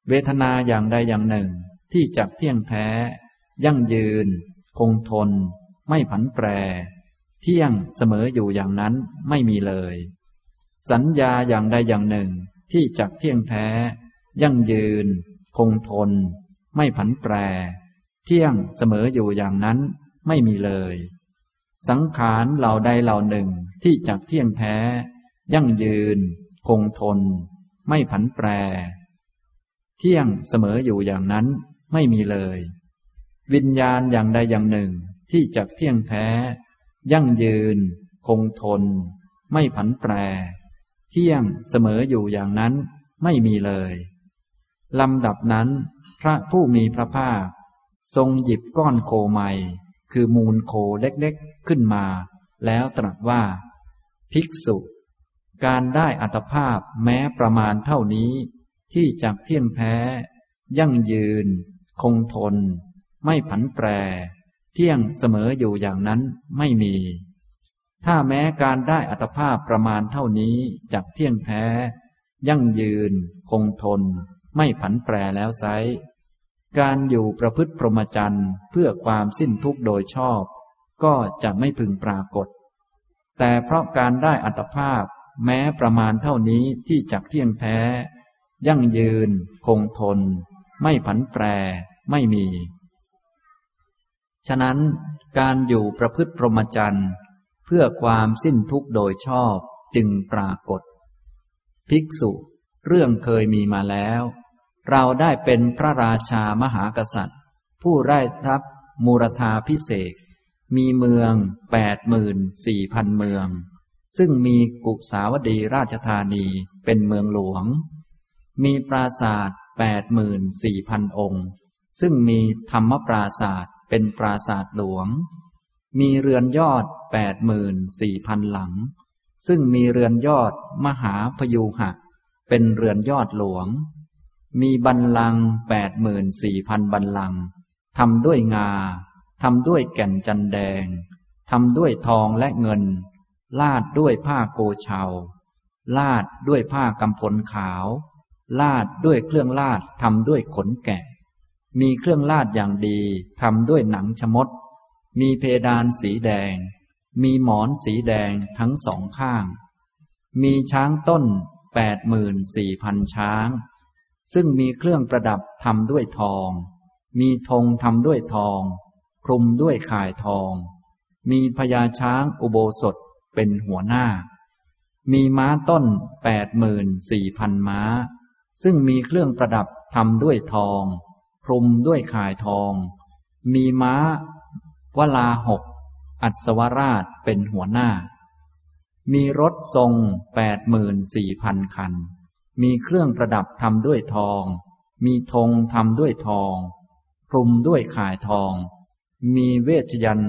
เวทนาอย่างใดอย่างหนึ่ง ที่จักเที่ยงแท้ ยั่งยืน คงทน ไม่ผันแปร เที่ยงเสมออยู่อย่างนั้นไม่มีเลย สัญญาอย่างใดอย่างหนึ่งที่จักเที่ยงแท้ ยั่งยืน คงทน ไม่ผันแปร เที่ยงเสมออยู่อย่างนั้นไม่มีเลย สังขารเหล่าใดเหล่าหนึ่งที่จักเที่ยงแท้ ยั่งยืน คงทน ไม่ผันแปร เที่ยงเสมออยู่อย่างนั้นไม่มีเลย วิญญาณอย่างใดอย่างหนึ่งที่จักเที่ยงแท้ ยั่งยืน คงทน ไม่ผันแปร เที่ยงเสมออยู่อย่างนั้นไม่มีเลย ลำดับนั้น พระผู้มีพระภาค ทรงหยิบก้อนโคใหม่คือมูลโคเล็กๆขึ้นมา แล้วตรัสว่า ภิกษุ การได้อัตภาพแม้ประมาณเท่านี้ ที่จักเที่ยงแท้ ยั่งยืน คงทน ไม่ผันแปร เที่ยงเสมออยู่อย่างนั้นไม่มี ถ้าแม้การได้อัตภาพประมาณเท่านี้จักเที่ยงแท้ ยั่งยืน คงทน ไม่ผันแปรแล้วไซ การอยู่ประพฤติพรหมจรรย์เพื่อความสิ้นทุกข์โดยชอบ ก็จะไม่พึงปรากฏ แต่เพราะการได้อัตภาพแม้ประมาณเท่านี้ที่จักเที่ยงแท้ ยั่งยืน คงทน ไม่ผันแปร ไม่มี ฉะนั้นการอยู่ประพฤติพรหมจรรย์เพื่อความสิ้นทุกข์โดยชอบจึงปรากฏ ภิกษุ เรื่องเคยมีมาแล้ว เราได้เป็นพระราชามหากษัตริย์ ผู้ไร้ทัพมูรธาพิเศษ มีเมืองแปดหมื่นสี่พันเมือง ซึ่งมีกุสาวดีราชธานีเป็นเมืองหลวง มีปราศาสตร์แปดหมื่นสี่พันองค์ ซึ่งมีธรรมปราศาสตร์เป็นปราศาสตร์หลวง มีเรือนยอดแปดหมื่นสี่พันหลัง ซึ่งมีเรือนยอดมหาพยูหะ เป็นเรือนยอดหลวง มีบันลังแปดหมื่นสี่พันบันลังทำด้วยงาทำด้วยแก่นจันแดงทำด้วยทองและเงิน ลาดด้วยผ้าโกเชาลาดด้วยผ้ากำพลขาว ลาดด้วยเครื่องลาดทำด้วยขนแกะ มีเครื่องลาดอย่างดีทำด้วยหนังชมด มีเพดานสีแดง มีหมอนสีแดงทั้งสองข้าง มีช้างต้นแปดหมื่นสี่พันช้าง ซึ่งมีเครื่องประดับทำด้วยทอง มีธงทำด้วยทอง คลุมด้วยข่ายทอง มีพญาช้างอุโบสถเป็นหัวหน้า มีม้าต้นแปดหมื่นสี่พันม้า ซึ่งมีเครื่องประดับทำด้วยทอง คลุมด้วยข่ายทอง มีม้าวลาหก อัศวราชเป็นหัวหน้า มีรถทรงแปดหมื่นสี่พันคัน มีเครื่องประดับทำด้วยทอง มีธงทำด้วยทอง คลุมด้วยข่ายทอง มีเวชยัน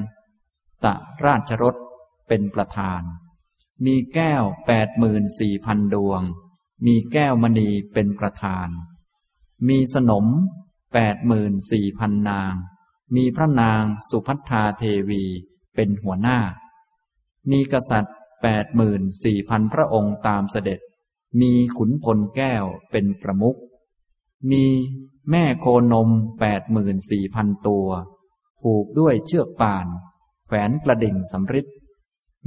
ตะราชรถเป็นประธาน มีแก้วแปดหมื่นสี่พันดวง มีแก้วมณีเป็นประธาน มีสนมแปดหมื่นสี่พันนาง มีพระนางสุพัฒาเทวีเป็นหัวหน้า มีกษัตริย์แปดหมื่นสี่พันพระองค์ตามเสด็จ มีขุนพลแก้วเป็นประมุข มีแม่โคนมแปดหมื่นสี่พันตัว ผูกด้วยเชือกป่าน แขวนกระดิ่งสำริด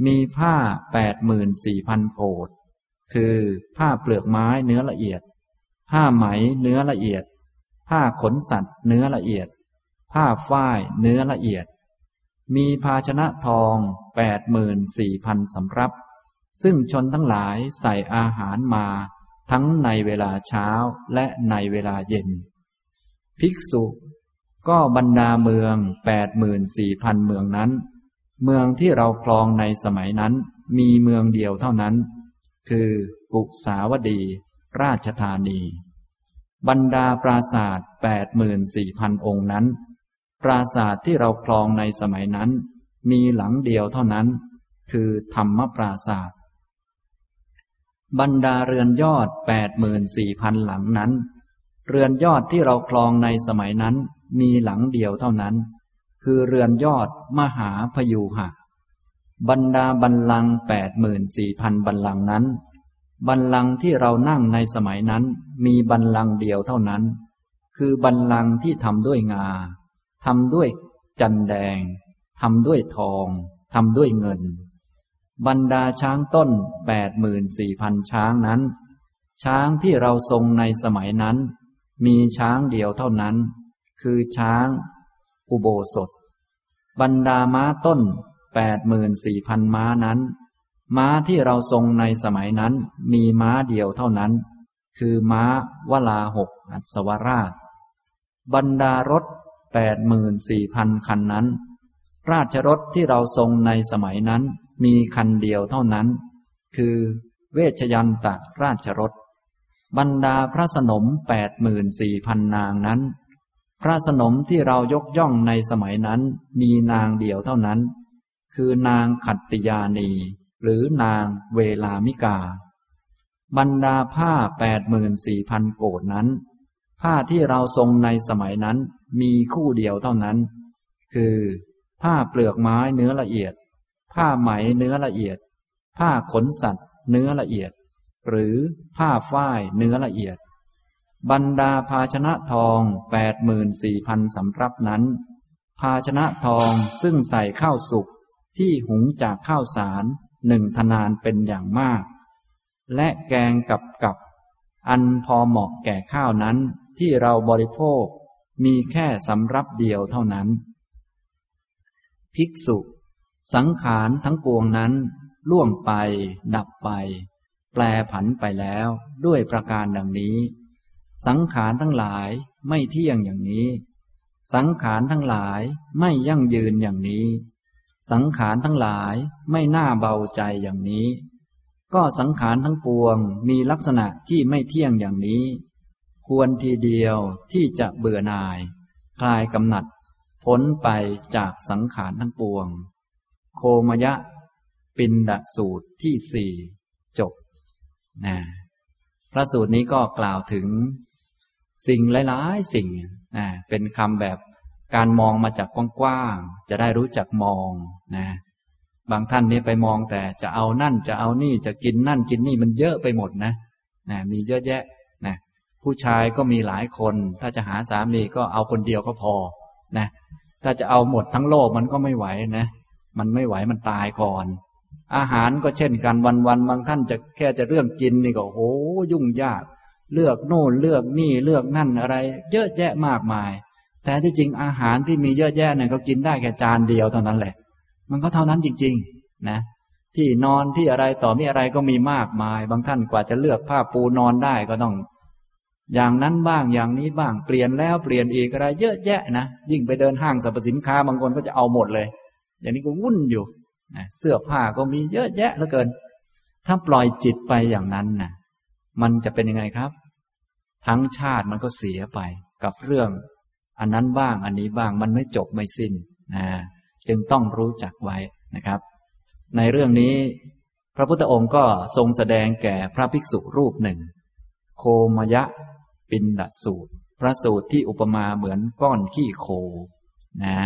มีผ้าแปดหมื่นสี่พันโกดคือผ้าเปลือกไม้เนื้อละเอียด ผ้าไหมเนื้อละเอียด ผ้าขนสัตว์เนื้อละเอียด ผ้าฝ้ายเนื้อละเอียด มีภาชนะทองแปดหมื่นสี่พันสำรับ ซึ่งชนทั้งหลายใส่อาหารมา ทั้งในเวลาเช้าและในเวลาเย็น ภิกษุก็บรรดาเมืองแปดหมื่นสี่พันเมืองนั้น เมืองที่เราคลองในสมัยนั้นมีเมืองเดียวเท่านั้น คือกุสาวดี ราชธานี บรรดาปราศาสตร์แปดหมื่นสี่พันองค์นั้น ปราศาสตร์ที่เราคลองในสมัยนั้น มีหลังเดียวเท่านั้น คือธรรมปราศาสตร์ บรรดาเรือนยอดแปดหมื่นสี่พันหลังนั้น เรือนยอดที่เราคลองในสมัยนั้นมีหลังเดียวเท่านั้น คือเรือนยอดมหาพยูหะ บรรดาบันลังแปดหมื่นสี่พันบันลังนั้น บันลังที่เรานั่งในสมัยนั้นมีบันลังเดียวเท่านั้น คือบันลังที่ทำด้วยงาทำด้วยจันแดงทำด้วยทองทำด้วยเงิน บรรดาช้างต้นแปดหมื่นสี่พันช้างนั้น ช้างที่เราทรงในสมัยนั้น มีช้างเดียวเท่านั้น คือช้าง อุโบสถ บรรดาม้าต้นแปดหมื่นสี่พันม้านั้น ม้าที่เราทรงในสมัยนั้น มีม้าเดียวเท่านั้น คือม้าวลาหกอัศวราช บรรดารถแปดหมื่นสี่พันคันนั้น ราชรถที่เราทรงในสมัยนั้น มีคันเดียวเท่านั้น คือเวชยันตะราชรถ บรรดาพระสนมแปดหมื่นสี่พันนางนั้น พระสนมที่เรายกย่องในสมัยนั้นมีนางเดียวเท่านั้น คือนางขัตติยานี หรือนางเวลามิกา บรรดาผ้าแปดหมื่นสี่พันโกดนั้น ผ้าที่เราทรงในสมัยนั้นมีคู่เดียวเท่านั้น คือผ้าเปลือกไม้เนื้อละเอียด ผ้าไหมเนื้อละเอียด ผ้าขนสัตว์ เนื้อละเอียด หรือผ้าฝ้ายเนื้อละเอียด บรรดาภาชนะทองแปดหมื่นสี่พันสำรับนั้น ภาชนะทองซึ่งใส่ข้าวสุกที่หุงจากข้าวสารหนึ่งทนานเป็นอย่างมาก และแกงกับกับ อันพอเหมาะแก่ข้าวนั้นที่เราบริโภคมีแค่สำรับเดียวเท่านั้น ภิกษุ สังขารทั้งปวงนั้น ล่วงไป ดับไป แปลผันไปแล้วด้วยประการดังนี้ สังขารทั้งหลายไม่เที่ยงอย่างนี้ สังขารทั้งหลายไม่ยั่งยืนอย่างนี้ สังขารทั้งหลายไม่น่าเบาใจอย่างนี้ ก็สังขารทั้งปวงมีลักษณะที่ไม่เที่ยงอย่างนี้ ควรทีเดียวที่จะเบื่อหน่าย คลายกำหนัด พ้นไปจากสังขารทั้งปวง โคมยะ ปินดสูตรที่สี่จบนะพระสูตรนี้ก็กล่าวถึงสิ่งหลายๆ สิ่งนะเป็นคำแบบการมองมาจากกว้างๆ จะได้รู้จักมองนะบางท่านนี่ไปมองแต่จะเอานั่นจะเอานี่จะกินนั่นกินนี่มันเยอะไปหมดนะนะมีเยอะแยะนะผู้ชายก็มีหลายคน ถ้าจะหาสามีก็เอาคนเดียวก็พอนะถ้าจะเอาหมดทั้งโลกมันก็ไม่ไหวนะ มันไม่ไหวมันตายก่อน อาหารก็เช่นกันวันๆบางท่านจะแค่จะเรื่องกินนี่ก็โอ้ยุ่งยาก เลือกโน่นเลือกนี่เลือกนั่นอะไร เยอะแยะมากมาย แต่ที่จริงอาหารที่มีเยอะแยะเนี่ยก็กินได้แค่จานเดียวเท่านั้นแหละ มันก็เท่านั้นจริง ๆ นะที่นอนที่อะไรต่อมีอะไรก็มีมากมาย บางท่านกว่าจะเลือกผ้าปูนอนได้ก็ต้อง อย่างนั้นบ้างอย่างนี้บ้างเปลี่ยนแล้วเปลี่ยนอีกอะไร เยอะแยะนะยิ่งไปเดินห้างสรรพสินค้าบางคนก็จะเอาหมดเลย อย่างนี้ก็วุ่นอยู่นะเสื้อผ้าก็มีเยอะแยะเหลือเกิน ถ้าปล่อยจิตไปอย่างนั้นนะมันจะเป็นยังไงครับ ทั้งชาติมันก็เสียไปกับเรื่อง อันนั้นบ้างอันนี้บ้างมันไม่จบไม่สิ้นนะจึงต้องรู้จักไว้นะครับ ในเรื่องนี้ พระพุทธองค์ก็ทรงแสดงแก่พระภิกษุรูปหนึ่ง โคมยะ ปินดสูตร พระสูตรที่อุปมาเหมือนก้อนขี้โคนะ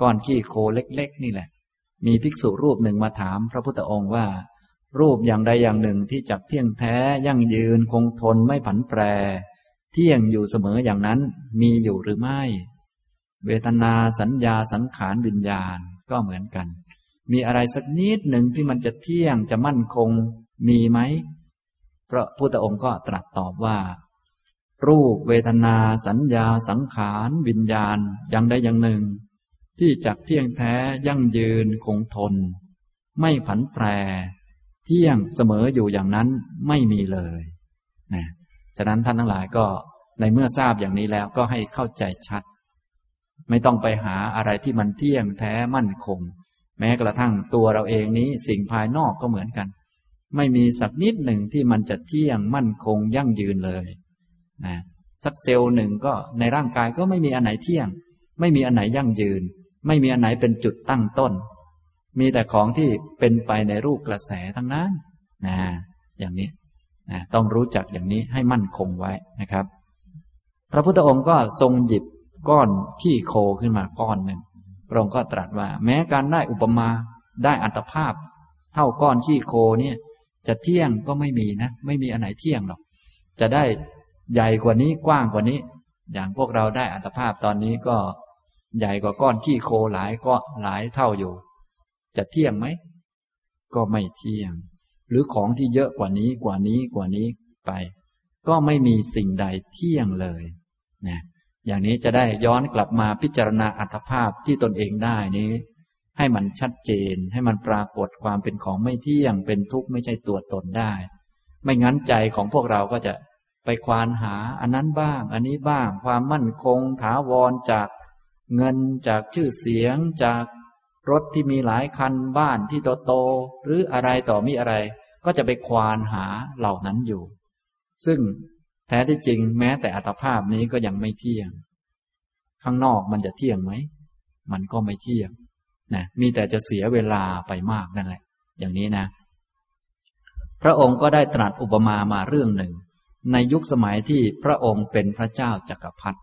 ก้อนขี้โคเล็กๆ นี่แหละ มีภิกษุรูปหนึ่งมาถามพระพุทธองค์ว่า รูปอย่างใดอย่างหนึ่งที่จักเที่ยงแท้ยั่งยืนคงทนไม่ผันแปร เที่ยงอยู่เสมออย่างนั้นมีอยู่หรือไม่ เวทนาสัญญาสังขารวิญญาณก็เหมือนกัน มีอะไรสักนิดหนึ่งที่มันจะเที่ยงจะมั่นคงมีไหมพระพุทธองค์ก็ตรัสตอบว่า รูปเวทนาสัญญาสังขารวิญญาณอย่างใดอย่างหนึ่ง ที่จักเที่ยงแท้ยั่งยืนคงทน ไม่ผันแปร เที่ยงเสมออยู่อย่างนั้นไม่มีเลยนะฉะนั้นท่านทั้งหลายก็ในเมื่อทราบอย่างนี้แล้วก็ให้เข้าใจชัด ไม่ต้องไปหาอะไรที่มันเที่ยงแท้มั่นคง แม้กระทั่งตัวเราเองนี้สิ่งภายนอกก็เหมือนกัน ไม่มีสักนิดหนึ่งที่มันจะเที่ยงมั่นคงยั่งยืนเลยนะสักเซลล์หนึ่งก็ในร่างกายก็ไม่มีอันไหนเที่ยง ไม่มีอันไหนยั่งยืน ไม่มีอันไหนเป็นจุดตั้งต้น มีแต่ของที่เป็นไปในรูปกระแสทั้งนั้นนะอย่างนี้นะต้องรู้จักอย่างนี้ให้มั่นคงไว้นะครับ พระพุทธองค์ก็ทรงหยิบก้อนขี้โคขึ้นมาก้อนหนึ่งพระองค์ก็ตรัสว่า แม้การได้อุปมาได้อัตภาพ เท่าก้อนขี้โคเนี่ยจะเที่ยงก็ไม่มีนะ ไม่มีอันไหนเที่ยงหรอก จะได้ใหญ่กว่านี้กว้างกว่านี้ อย่างพวกเราได้อัตภาพตอนนี้ก็ ใหญ่กว่าก้อนขี้โคหลายก็หลายเท่าอยู่ จะเที่ยงไหม ก็ไม่เที่ยง หรือของที่เยอะกว่านี้กว่านี้กว่านี้ไป ก็ไม่มีสิ่งใดเที่ยงเลยนะอย่างนี้จะได้ย้อนกลับมาพิจารณาอัตภาพที่ตนเองได้นี้ ให้มันชัดเจนให้มันปรากฏความเป็นของไม่เที่ยงเป็นทุกข์ไม่ใช่ตัวตนได้ ไม่งั้นใจของพวกเราก็จะไปควานหาอันนั้นบ้าง อันนี้บ้าง ความมั่นคงถาวรจาก เงินจากชื่อเสียงจากรถที่มีหลายคันบ้านที่โตโต หรืออะไรต่อมีอะไร ก็จะไปควานหาเหล่านั้นอยู่ ซึ่งแท้ที่จริงแม้แต่อัตภาพนี้ก็ยังไม่เที่ยง ข้างนอกมันจะเที่ยงไหม มันก็ไม่เที่ยงนะมีแต่จะเสียเวลาไปมากนั่นแหละ อย่างนี้นะ พระองค์ก็ได้ตรัสอุปมามาเรื่องหนึ่ง ในยุคสมัยที่พระองค์เป็นพระเจ้าจักรพรรดิ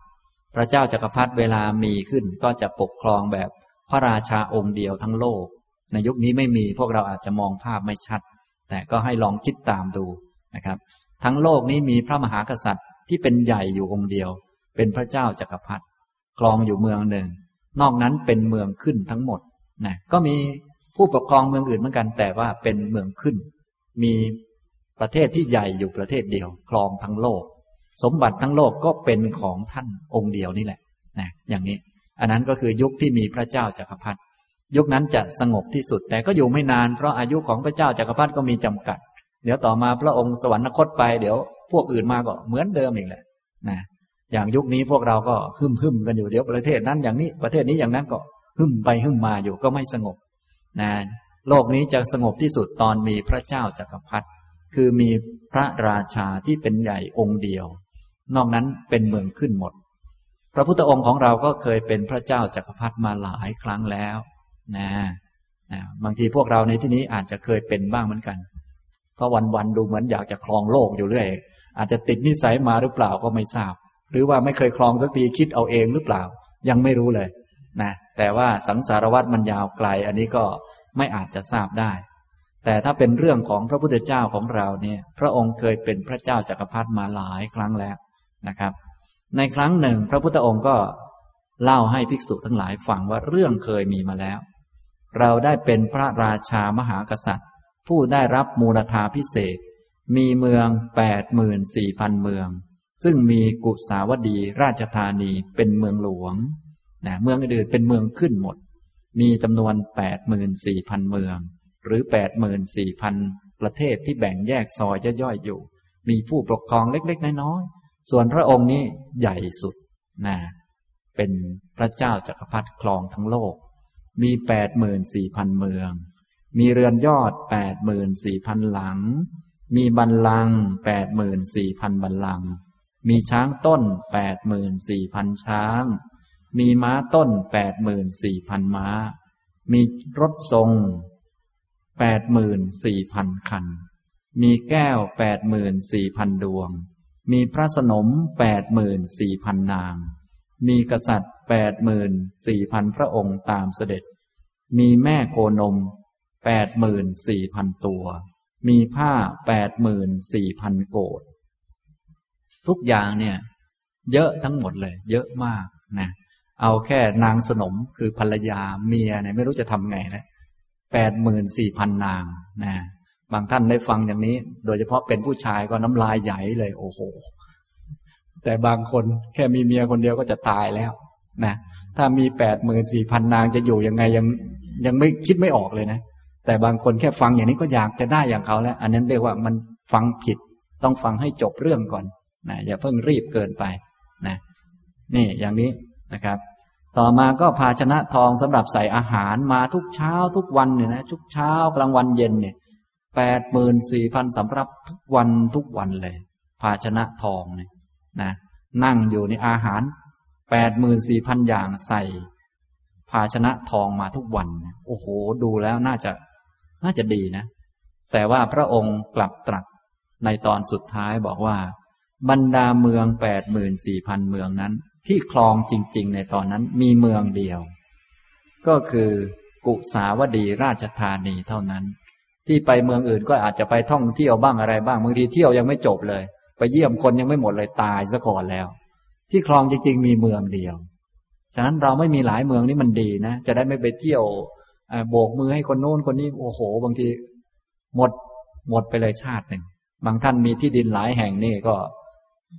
พระเจ้าจักรพรรดิเวลามีขึ้นก็จะปกครองแบบพระราชาองค์เดียวทั้งโลก ในยุคนี้ไม่มีพวกเราอาจจะมองภาพไม่ชัด แต่ก็ให้ลองคิดตามดูนะครับ ทั้งโลกนี้มีพระมหากษัตริย์ที่เป็นใหญ่อยู่องค์เดียว เป็นพระเจ้าจักรพรรดิครองอยู่เมืองหนึ่ง นอกนั้นเป็นเมืองขึ้นทั้งหมดนะก็มีผู้ปกครองเมืองอื่นเหมือนกัน แต่ว่าเป็นเมืองขึ้น มีประเทศที่ใหญ่อยู่ประเทศเดียว ครองทั้งโลก สมบัติทั้งโลกก็เป็นของท่านองค์เดียวนี่แหละนะอย่างนี้ อันนั้นก็คือยุคที่มีพระเจ้าจักรพรรดิยุคนั้นจะสงบที่สุด แต่ก็อยู่ไม่นานเพราะอายุของพระเจ้าจักรพรรดิก็มีจำกัด เดี๋ยวต่อมาพระองค์สวรรคตไปเดี๋ยวพวกอื่นมาก็เหมือนเดิมอีกแหละนะอย่างยุคนี้พวกเราก็หึมหึมกันอยู่เดี๋ยวประเทศนั้นอย่างนี้ประเทศนี้อย่างนั้นก็หึมไปหึมมาอยู่ก็ไม่สงบนะโลกนี้จะสงบที่สุดตอนมีพระเจ้าจักรพรรดิคือมีพระราชาที่เป็นใหญ่องค์เดียว นอกนั้นเป็นเมืองขึ้นหมด พระพุทธองค์ของเราก็เคยเป็นพระเจ้าจักรพรรดิมาหลายครั้งแล้วนะนะบางทีพวกเราในที่นี้อาจจะเคยเป็นบ้างเหมือนกัน เพราะวันๆดูเหมือนอยากจะครองโลกอยู่เรื่อย อาจจะติดนิสัยมาหรือเปล่าก็ไม่ทราบ หรือว่าไม่เคยครองสักทีคิดเอาเองหรือเปล่า ยังไม่รู้เลยนะแต่ว่าสังสารวัตรมันยาวไกล อันนี้ก็ไม่อาจจะทราบได้ แต่ถ้าเป็นเรื่องของพระพุทธเจ้าของเราเนี่ย พระองค์เคยเป็นพระเจ้าจากักรพรรดิมาหลายครั้งแล้ว นะครับ ในครั้งหนึ่ง พระพุทธองค์ก็เล่าให้ภิกษุทั้งหลายฟังว่าเรื่องเคยมีมาแล้ว เราได้เป็นพระราชามหากษัตริย์ ผู้ได้รับมูลธาพิเศษ มีเมืองแปดหมื่นสี่พันเมือง ซึ่งมีกุสาวดีราชธานีเป็นเมืองหลวงนะเมืองอื่นเป็นเมืองขึ้นหมด มีจำนวนแปดหมื่นสี่พันเมือง หรือแปดหมื่นสี่พันประเทศที่แบ่งแยกซอยย่อยๆอยู่ มีผู้ปกครองเล็กๆ น้อยๆ ส่วนพระองค์นี้ใหญ่สุดนะเป็นพระเจ้าจักรพรรดิครองทั้งโลก มีแปดหมื่นสี่พันเมือง มีเรือนยอดแปดหมื่นสี่พันหลัง มีบันลังแปดหมื่นสี่พันบันลัง มีช้างต้นแปดหมื่นสี่พันช้าง มีม้าต้นแปดหมื่นสี่พันม้า มีรถทรงแปดหมื่นสี่พันคัน มีแก้วแปดหมื่นสี่พันดวง มีพระสนมแปดหมื่นสี่พันนาง มีกษัตริย์แปดหมื่นสี่พันพระองค์ตามเสด็จ มีแม่โคนมแปดหมื่นสี่พันตัว มีผ้าแปดหมื่นสี่พันโกดทุกอย่างเนี่ย เยอะทั้งหมดเลย เยอะมากนะเอาแค่นางสนมคือภรรยาเมียเนี่ยไม่รู้จะทำไงนะแปดหมื่นสี่พันนางนะ บางท่านได้ฟังอย่างนี้ โดยเฉพาะเป็นผู้ชายก็น้ำลายใหญ่เลย โอ้โห แต่บางคนแค่มีเมียคนเดียวก็จะตายแล้วนะถ้ามีแปดหมื่นสี่พันนางจะอยู่ยังไงยังยังไม่คิดไม่ออกเลยนะ แต่บางคนแค่ฟังอย่างนี้ก็อยากจะได้อย่างเขาแล้ว อันนั้นเรียกว่ามันฟังผิด ต้องฟังให้จบเรื่องก่อนนะอย่าเพิ่งรีบเกินไปนะนี่อย่างนี้นะครับ ต่อมาก็ภาชนะทองสำหรับใส่อาหารมาทุกเช้าทุกวันเนี่ยนะทุกเช้ากลางวันเย็นเนี่ย แปดหมื่นสี่พันสำหรับทุกวันทุกวันเลย ภาชนะทองเนี่ยนะ นั่งอยู่ในอาหารแปดหมื่นสี่พันอย่างใส่ ภาชนะทองมาทุกวัน โอ้โห ดูแล้วน่าจะ น่าจะดีนะ แต่ว่าพระองค์กลับตรัสในตอนสุดท้ายบอกว่า บรรดาเมืองแปดหมื่นสี่พันเมืองนั้น ที่คลองจริง ๆ ในตอนนั้นมีเมืองเดียว ก็คือกุสาวดีราชธานีเท่านั้น ที่ไปเมืองอื่นก็อาจจะไปท่องเที่ยวบ้างอะไรบ้างบางทีเที่ยวยังไม่จบเลย ไปเยี่ยมคนยังไม่หมดเลยตายซะก่อนแล้ว ที่คลองจริง ๆ มีเมืองเดียว ฉะนั้นเราไม่มีหลายเมืองนี่มันดีนะ จะได้ไม่ไปเที่ยวโบกมือให้คนโน้นคนนี้โอ้โห บางทีหมดหมดไปเลยชาติหนึ่งบางท่านมีที่ดินหลายแห่งนี่ก็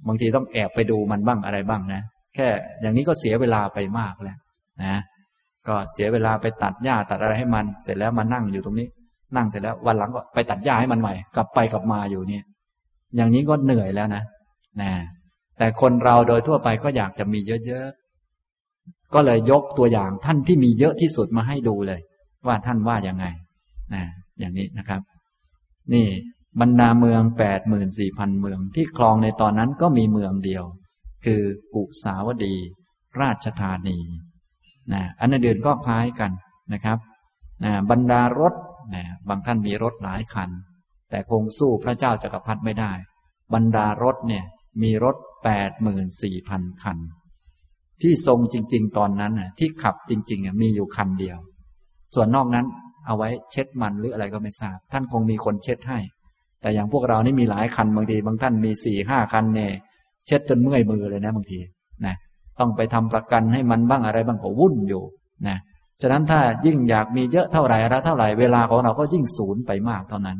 บางทีต้องแอบไปดูมันบ้างอะไรบ้างนะแค่อย่างนี้ก็เสียเวลาไปมากแล้วนะ ก็เสียเวลาไปตัดหญ้าตัดอะไรให้มัน เสร็จแล้วมานั่งอยู่ตรงนี้ นั่งเสร็จแล้ววันหลังก็ไปตัดหญ้าให้มันใหม่ กลับไปกลับมาอยู่เนี่ย อย่างนี้ก็เหนื่อยแล้วนะนะแต่คนเราโดยทั่วไปก็อยากจะมีเยอะๆก็เลยยกตัวอย่างท่านที่มีเยอะที่สุดมาให้ดูเลย ว่าท่านว่ายังไงนะอย่างนี้นะครับ นี่บรรดาเมืองแปดหมื่นสี่พันเมืองที่คลองในตอนนั้นก็มีเมืองเดียว คือกุสาวดี ราชธานีนะอันอื่นก็คล้ายกันนะครับนะบรรดารถ นะบางท่านมีรถหลายคัน แต่คงสู้พระเจ้าจักรพรรดิไม่ได้ บรรดารถเนี่ยมีรถแปดหมื่นสี่พันคัน ที่ทรงจริง ๆ ตอนนั้นน่ะที่ขับจริงๆมีอยู่คันเดียว ส่วนนอกนั้นเอาไว้เช็ดมันหรืออะไรก็ไม่ทราบ ท่านคงมีคนเช็ดให้ แต่อย่างพวกเรานี่มีหลายคันบางที บางท่านมีสี่ห้าคันเนี่ยเช็ดจนเมื่อยมือเลยนะบางทีนะต้องไปทำประกันให้มันบ้างอะไรบ้างก็วุ่นอยู่นะ ฉะนั้นถ้ายิ่งอยากมีเยอะเท่าไหร่อะไรเท่าไหร่เวลาของเราก็ยิ่งสูญไปมากเท่านั้น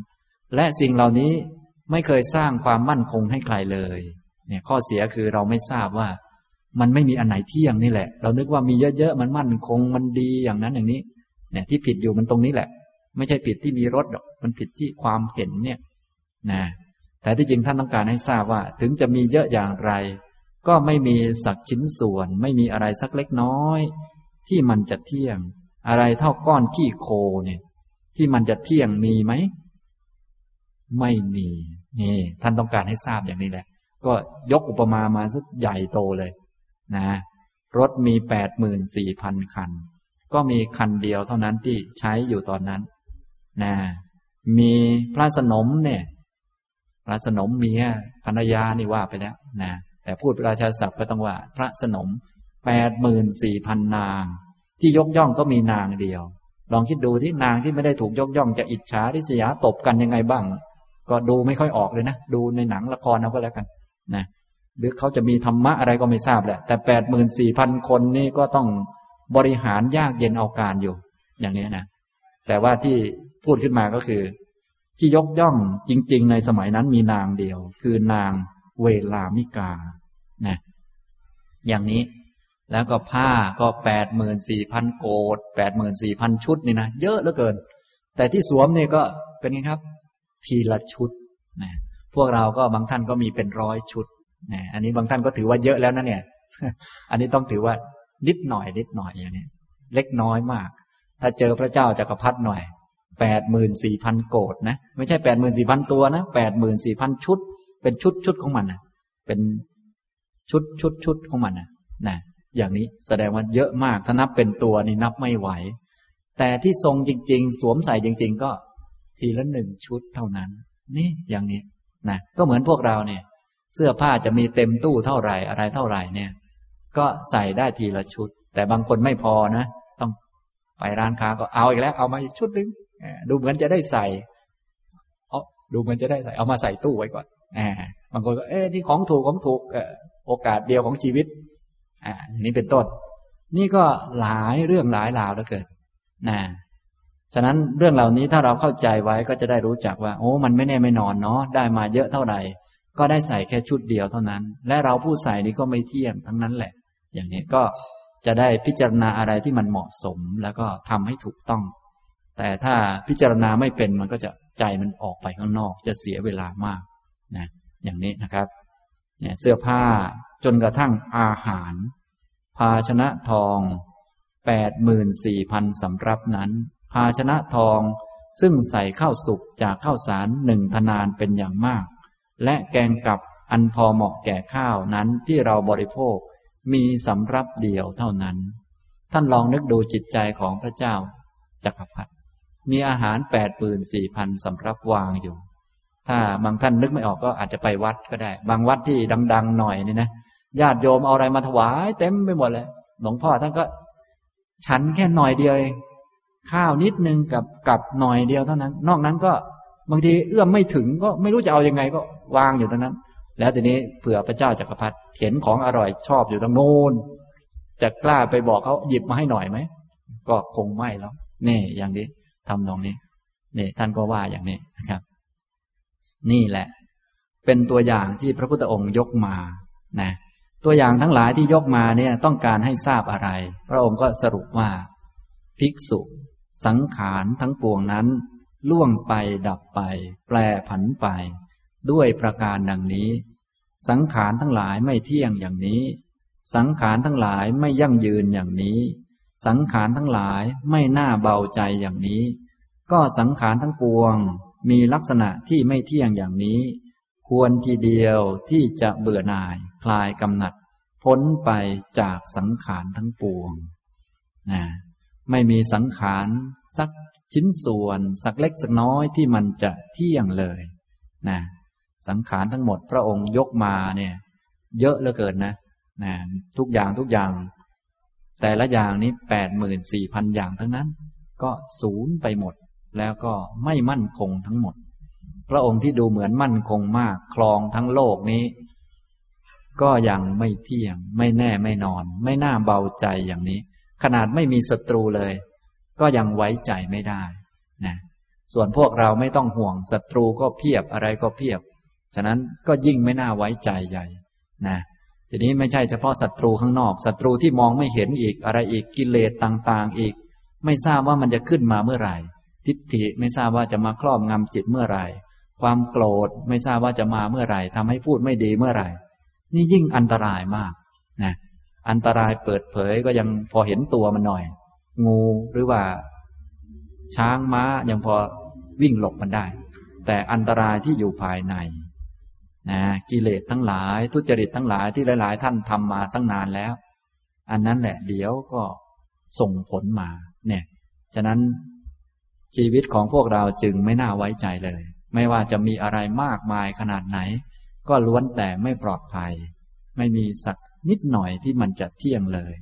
และสิ่งเหล่านี้ไม่เคยสร้างความมั่นคงให้ใครเลย เนี่ยข้อเสียคือเราไม่ทราบว่า มันไม่มีอันไหนเที่ยงนี่แหละ เรานึกว่ามีเยอะๆมันมั่นคงมันดีอย่างนั้นอย่างนี้ เนี่ยที่ผิดอยู่มันตรงนี้แหละ ไม่ใช่ผิดที่มีรถหรอกมันผิดที่ความเห็นเนี่ยนะแต่ที่จริงท่านต้องการให้ทราบว่า ถึงจะมีเยอะอย่างไร ก็ไม่มีสักชิ้นส่วน ไม่มีอะไรสักเล็กน้อย ที่มันจะเที่ยง อะไรเท่าก้อนขี้โคเนี่ย ที่มันจะเที่ยงมีไหม ไม่มีนี่ท่านต้องการให้ทราบอย่างนี้แหละ ก็ยกอุปมามาสักใหญ่โตเลย นะ รถมีแปดหมื่นสี่พันคัน ก็มีคันเดียวเท่านั้นที่ใช้อยู่ตอนนั้น นะ มีพระสนมเนี่ย พระสนมเมียภรรยานี่ว่าไปแล้ว นะ แต่พูดประชาศัพท์ก็ต้องว่า พระสนม แปดหมื่นสี่พันนาง ที่ยกย่องก็มีนางเดียว ลองคิดดูที่นางที่ไม่ได้ถูกยกย่องจะอิจฉาริษยาตบกันยังไงบ้าง ก็ดูไม่ค่อยออกเลยนะ ดูในหนังละครเอาก็แล้วกันนะหรือเขาจะมีธรรมะอะไรก็ไม่ทราบแหละ แต่แปดหมื่นสี่พันคนนี่ก็ต้องบริหารยากเย็นเอาการอยู่ อย่างนี้นะ แต่ว่าที่พูดขึ้นมาก็คือ ที่ยกย่องจริง ๆ ในสมัยนั้นมีนางเดียว คือนางเวลามิกานะอย่างนี้ แล้วก็ผ้าก็แปดหมื่นสี่พันโกดแปดหมื่นสี่พันชุดนี่นะเยอะเหลือเกิน แต่ที่สวมนี่ก็เป็นไงครับ ทีละชุดนะพวกเราก็บางท่านก็มีเป็นร้อยชุดนะอันนี้บางท่านก็ถือว่าเยอะแล้วนะเนี่ย อันนี้ต้องถือว่านิดหน่อยนิดหน่อยอย่างนี้เล็กน้อยมาก ถ้าเจอพระเจ้าจากักรพรรดิหน่อยแปดหมื่นสี่พันโกดนะไม่ใช่แปดหมื่นสี่พันตัวนะแปดหมื่นสี่พันชุด เป็นชุดชุดของมันนะเป็นชุดชุดชุดของมันนะนะ อย่างนี้แสดงว่าเยอะมากถ้านับเป็นตัวนี่นับไม่ไหว แต่ที่ทรงจริง ๆ สวมใส่จริง ๆ ก็ทีละหนึ่งชุดเท่านั้น นี่อย่างนี้นะก็เหมือนพวกเราเนี่ย เสื้อผ้าจะมีเต็มตู้เท่าไหร่อะไรเท่าไหร่เนี่ย ก็ใส่ได้ทีละชุด แต่บางคนไม่พอนะต้องไปร้านค้าก็เอาอีกแล้ว เอามาอีกชุดหนึ่งดูเหมือนจะได้ใส่เอาดูเหมือนจะได้ใส่ เอามาใส่ตู้ไว้ก่อนอบางคนก็เอ๊ะนี่ของถูกของถูกโอกาสเดียวของชีวิต อ่านี้เป็นต้น นี่ก็หลายเรื่องหลายราวแล้วเกิดนะฉะนั้นเรื่องเหล่านี้ถ้าเราเข้าใจไว้ก็จะได้รู้จักว่า โอ้ มันไม่แน่ไม่นอนเนาะได้มาเยอะเท่าไหร่ ก็ได้ใส่แค่ชุดเดียวเท่านั้น และเราผู้ใส่นี้ก็ไม่เที่ยงทั้งนั้นแหละ อย่างนี้ก็จะได้พิจารณาอะไรที่มันเหมาะสมแล้วก็ทำให้ถูกต้อง แต่ถ้าพิจารณาไม่เป็นมันก็จะใจมันออกไปข้างนอก จะเสียเวลามากนะอย่างนี้นะครับ เนี่ยเสื้อผ้า จนกระทั่งอาหาร ภาชนะทองแปดหมื่นสี่พันสำรับนั้น ภาชนะทองซึ่งใส่ข้าวสุกจากข้าวสารหนึ่งทนานเป็นอย่างมาก และแกงกับอันพอเหมาะแก่ข้าวนั้นที่เราบริโภคมีสำรับเดียวเท่านั้น ท่านลองนึกดูจิตใจของพระเจ้าจักรพรรดิมีอาหารแปดปืนสี่พันสำรับวางอยู่ ถ้าบางท่านนึกไม่ออกก็อาจจะไปวัดก็ได้ บางวัดที่ดัง ๆ หน่อยนี่นะ ญาติโยมเอาอะไรมาถวาย เต็มไปหมดเลย หลวงพ่อท่านก็ ฉันแค่หน่อยเดียวเองข้าวนิดนึงกับกับหน่อยเดียวเท่านั้น นอกนั้นก็บางทีเอื้อมไม่ถึงก็ไม่รู้จะเอาอยัางไงก็วางอยู่ตรงนั้น แล้วทีนี้เผื่อพระเจ้าจักรพรรดิเห็นของอร่อยชอบอยู่ตรงโน้นจะกล้าไปบอกเขาหยิบมาให้หน่อยไหมก็คงไม่แล้วนี่อย่างนี้ทำนองนี้นี่ท่านก็ว่าอย่างนี้นะครับ นี่แหละ เป็นตัวอย่างที่พระพุทธองค์ยกมานะ ตัวอย่างทั้งหลายที่ยกมาเนี่ยต้องการให้ทราบอะไร พระองค์ก็สรุปว่า ภิกษุ สังขารทั้งปวงนั้น ล่วงไปดับไป แปรผันไป ด้วยประการดังนี้ สังขารทั้งหลายไม่เที่ยงอย่างนี้ สังขารทั้งหลายไม่ยั่งยืนอย่างนี้ สังขารทั้งหลายไม่น่าเบาใจอย่างนี้ ก็สังขารทั้งปวง มีลักษณะที่ไม่เที่ยงอย่างนี้ ควรทีเดียวที่จะเบื่อหน่ายคลายกำหนัด พ้นไปจากสังขารทั้งปวงนะไม่มีสังขารสักชิ้นส่วน สักเล็กสักน้อยที่มันจะเที่ยงเลยนะสังขารทั้งหมดพระองค์ยกมาเนี่ย เยอะเหลือเกินนะนะทุกอย่างทุกอย่าง แต่ละอย่างนี้แปดหมื่นสี่พันอย่างทั้งนั้น ก็ศูนย์ไปหมด แล้วก็ไม่มั่นคงทั้งหมด พระองค์ที่ดูเหมือนมั่นคงมากคลองทั้งโลกนี้ ก็ยังไม่เที่ยง ไม่แน่ไม่นอน ไม่น่าเบาใจอย่างนี้ ขนาดไม่มีศัตรูเลย ก็ยังไว้ใจไม่ได้นะส่วนพวกเราไม่ต้องห่วงศัตรูก็เพียบอะไรก็เพียบ ฉะนั้นก็ยิ่งไม่น่าไว้ใจใหญ่นะทีนี้ไม่ใช่เฉพาะศัตรูข้างนอกศัตรูที่มองไม่เห็นอีกอะไรอีกกิเลสต่างๆ อีก ไม่ทราบว่ามันจะขึ้นมาเมื่อไหร่ ทิฏฐิไม่ทราบว่าจะมาครอบงำจิตเมื่อไหร่ ความโกรธไม่ทราบว่าจะมาเมื่อไหร่ทำให้พูดไม่ดีเมื่อไหร่ นี่ยิ่งอันตรายมากนะอันตรายเปิดเผยก็ยังพอเห็นตัวมันหน่อย งูหรือว่า ช้างม้ายังพอวิ่งหลบมันได้ แต่อันตรายที่อยู่ภายในนะกิเลสทั้งหลาย ทุจริตทั้งหลายที่หลาย ๆ ท่านทำมาตั้งนานแล้ว อันนั้นแหละ เดี๋ยวก็ส่งผลมา เนี่ย ฉะนั้นชีวิตของพวกเราจึงไม่น่าไว้ใจเลย ไม่ว่าจะมีอะไรมากมายขนาดไหน ก็ล้วนแต่ไม่ปลอดภัย ไม่มีสักนิดหน่อยที่มันจะเที่ยงเลย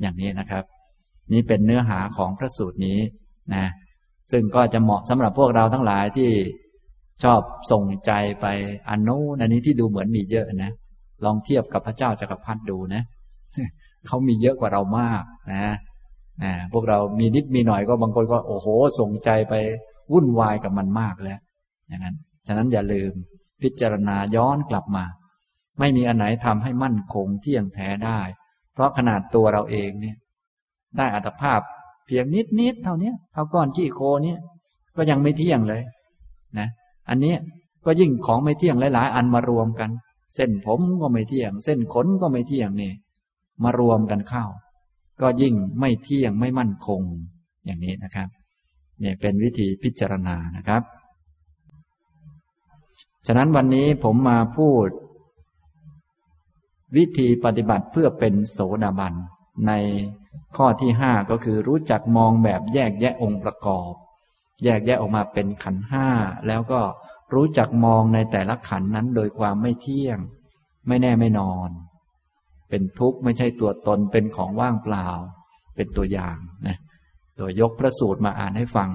อย่างนี้นะครับ นี่เป็นเนื้อหาของพระสูตรนี้นะ ซึ่งก็จะเหมาะสำหรับพวกเราทั้งหลายที่ชอบส่งใจไปอันโน้นอันนี้ที่ดูเหมือนมีเยอะนะ ลองเทียบกับพระเจ้าจักรพรรดิดูนะเขามีเยอะกว่าเรามากนะนะพวกเรามีนิดมีหน่อยก็บางคนก็โอ้โหส่งใจไปวุ่นวายกับมันมากแล้ว อย่างนั้น ฉะนั้นอย่าลืมพิจารณาย้อนกลับมา ไม่มีอันไหนทำให้มั่นคงเที่ยงแท้ได้ เพราะขนาดตัวเราเองเนี่ย ได้อัตภาพเพียงนิดนิดเท่านี้เท่าก้อนขี้โคเนี่ยก็ยังไม่เที่ยงเลย นะ อันนี้ก็ยิ่งของไม่เที่ยงหลายๆ อันมารวมกัน เส้นผมก็ไม่เที่ยง เส้นขนก็ไม่เที่ยงนี่มารวมกันเข้า ก็ยิ่งไม่เที่ยงไม่มั่นคง อย่างนี้นะครับ เนี่ยเป็นวิธีพิจารณานะครับ ฉะนั้นวันนี้ผมมาพูด วิธีปฏิบัติเพื่อเป็นโสดาบัน ในข้อที่ห้าก็คือรู้จักมองแบบแยกแยะองค์ประกอบ แยกแยะออกมาเป็นขันห้า แล้วก็รู้จักมองในแต่ละขันนั้นโดยความไม่เที่ยง ไม่แน่ไม่นอน เป็นทุกข์ไม่ใช่ตัวตนเป็นของว่างเปล่า เป็นตัวอย่างนะตัวยกพระสูตรมาอ่านให้ฟัง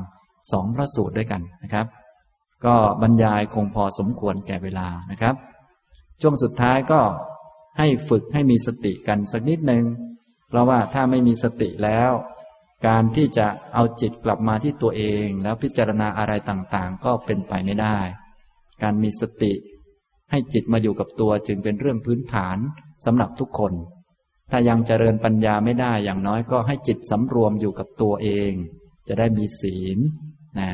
สองพระสูตรด้วยกันนะครับ ก็บรรยายคงพอสมควรแก่เวลานะครับ ช่วงสุดท้ายก็ให้ฝึกให้มีสติกันสักนิดหนึ่งเพราะว่าถ้าไม่มีสติแล้ว การที่จะเอาจิตกลับมาที่ตัวเอง แล้วพิจารณาอะไรต่างๆ ก็เป็นไปไม่ได้ การมีสติ ให้จิตมาอยู่กับตัวจึงเป็นเรื่องพื้นฐานสำหรับทุกคน ถ้ายังเจริญปัญญาไม่ได้อย่างน้อยก็ให้จิตสำรวมอยู่กับตัวเอง จะได้มีศีลนะ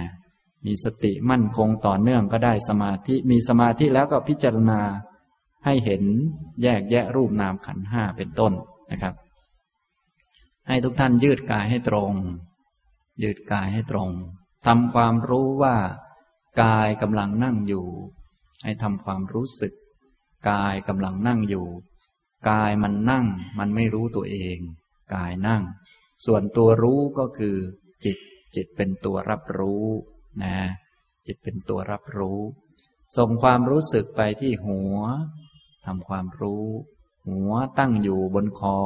มีสติมั่นคงต่อเนื่องก็ได้สมาธิ มีสมาธิแล้วก็พิจารณา ให้เห็นแยกแยะรูปนามขันห้าเป็นต้นนะครับ ให้ทุกท่านยืดกายให้ตรง ยืดกายให้ตรงทำความรู้ว่ากายกำลังนั่งอยู่ ให้ทำความรู้สึก กายกำลังนั่งอยู่ กายมันนั่ง มันไม่รู้ตัวเอง กายนั่ง ส่วนตัวรู้ก็คือจิต จิตเป็นตัวรับรู้ นะ จิตเป็นตัวรับรู้ ส่งความรู้สึกไปที่หัวทำความรู้ หัวตั้งอยู่บนคอ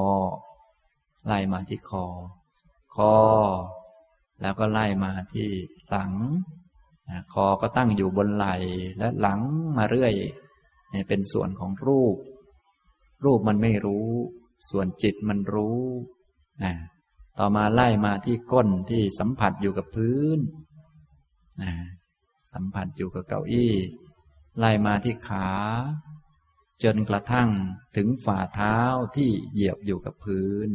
ไล่มาที่คอ คอ แล้วก็ไล่มาที่หลังคอก็ตั้งอยู่บนไหล่และหลังมาเรื่อยนี่เป็นส่วนของรูป รูปมันไม่รู้ ส่วนจิตมันรู้นะต่อมาไล่มาที่ก้นที่สัมผัสอยู่กับพื้น นะสัมผัสอยู่กับเก้าอี้ ไล่มาที่ขา จนกระทั่งถึงฝ่าเท้าที่เหยียบอยู่กับพื้น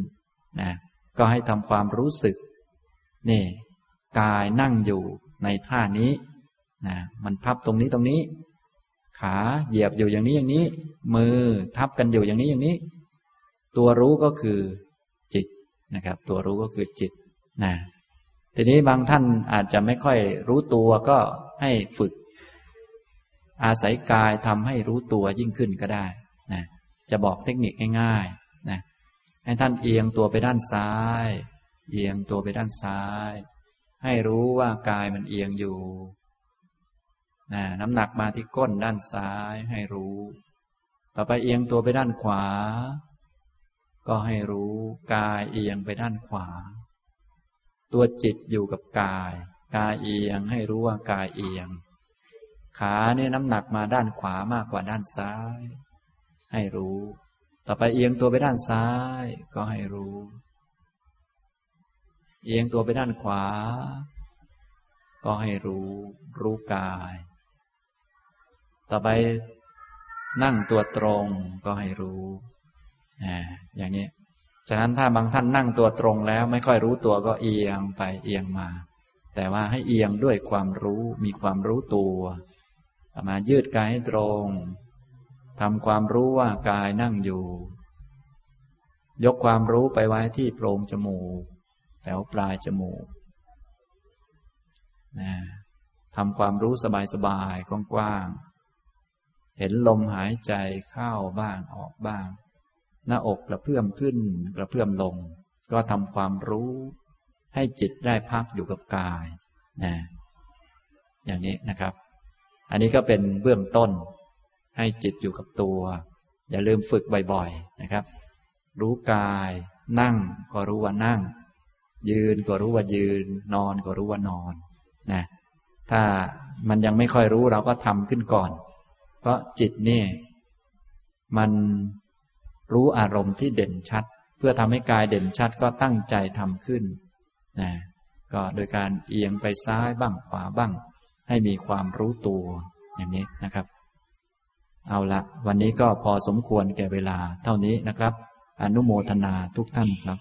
นะก็ให้ทำความรู้สึก นี่ กายนั่งอยู่ในท่านี้นะมันพับตรงนี้ตรงนี้ ขาเหยียบอยู่อย่างนี้อย่างนี้ มือทับกันอยู่อย่างนี้อย่างนี้ ตัวรู้ก็คือจิตนะครับ ตัวรู้ก็คือจิตนะ ทีนี้บางท่านอาจจะไม่ค่อยรู้ตัวก็ให้ฝึก อาศัยกายทำให้รู้ตัวยิ่งขึ้นก็ได้นะจะบอกเทคนิคง่ายๆนะให้ท่านเอียงตัวไปด้านซ้าย เอียงตัวไปด้านซ้าย ให้รู้ว่ากายมันเอียงอยู่นะน้ำหนักมาที่ก้นด้านซ้ายให้รู้ ต่อไปเอียงตัวไปด้านขวา ก็ให้รู้กายเอียงไปด้านขวา ตัวจิตอยู่กับกาย กายเอียงให้รู้ว่ากายเอียง ขาเนี่ยน้ำหนักมาด้านขวามากกว่าด้านซ้าย ให้รู้ ต่อไปเอียงตัวไปด้านซ้ายก็ให้รู้ เอียงตัวไปด้านขวา ก็ให้รู้ รู้กาย ต่อไปนั่งตัวตรงก็ให้รู้ อย่างนี้ ฉะนั้นถ้าบางท่านนั่งตัวตรงแล้วไม่ค่อยรู้ตัวก็เอียงไปเอียงมา แต่ว่าให้เอียงด้วยความรู้มีความรู้ตัวต่อมายืดกายให้ตรงทำความรู้ว่ากายนั่งอยู่ ยกความรู้ไปไว้ที่โพรงจมูกแถวปลายจมูกทำความรู้สบายๆกว้างๆเห็นลมหายใจเข้าบ้างออกบ้าง หน้าอกกระเพื่อมขึ้นกระเพื่อมลง ก็ทำความรู้ ให้จิตได้พักอยู่กับกายนะอย่างนี้นะครับ อันนี้ก็เป็นเบื้องต้น ให้จิตอยู่กับตัว อย่าลืมฝึกบ่อยๆนะครับ รู้กาย นั่งก็รู้ว่านั่ง ยืนก็รู้ว่ายืน นอนก็รู้ว่านอนนะถ้ามันยังไม่ค่อยรู้เราก็ทำขึ้นก่อน เพราะจิตนี่ มัน รู้อารมณ์ที่เด่นชัด เพื่อทำให้กายเด่นชัดก็ตั้งใจทำขึ้นนะก็โดยการเอียงไปซ้ายบ้างขวาบ้าง ให้มีความรู้ตัวอย่างนี้นะครับ เอาละวันนี้ก็พอสมควรแก่เวลาเท่านี้นะครับ อนุโมทนาทุกท่านครับ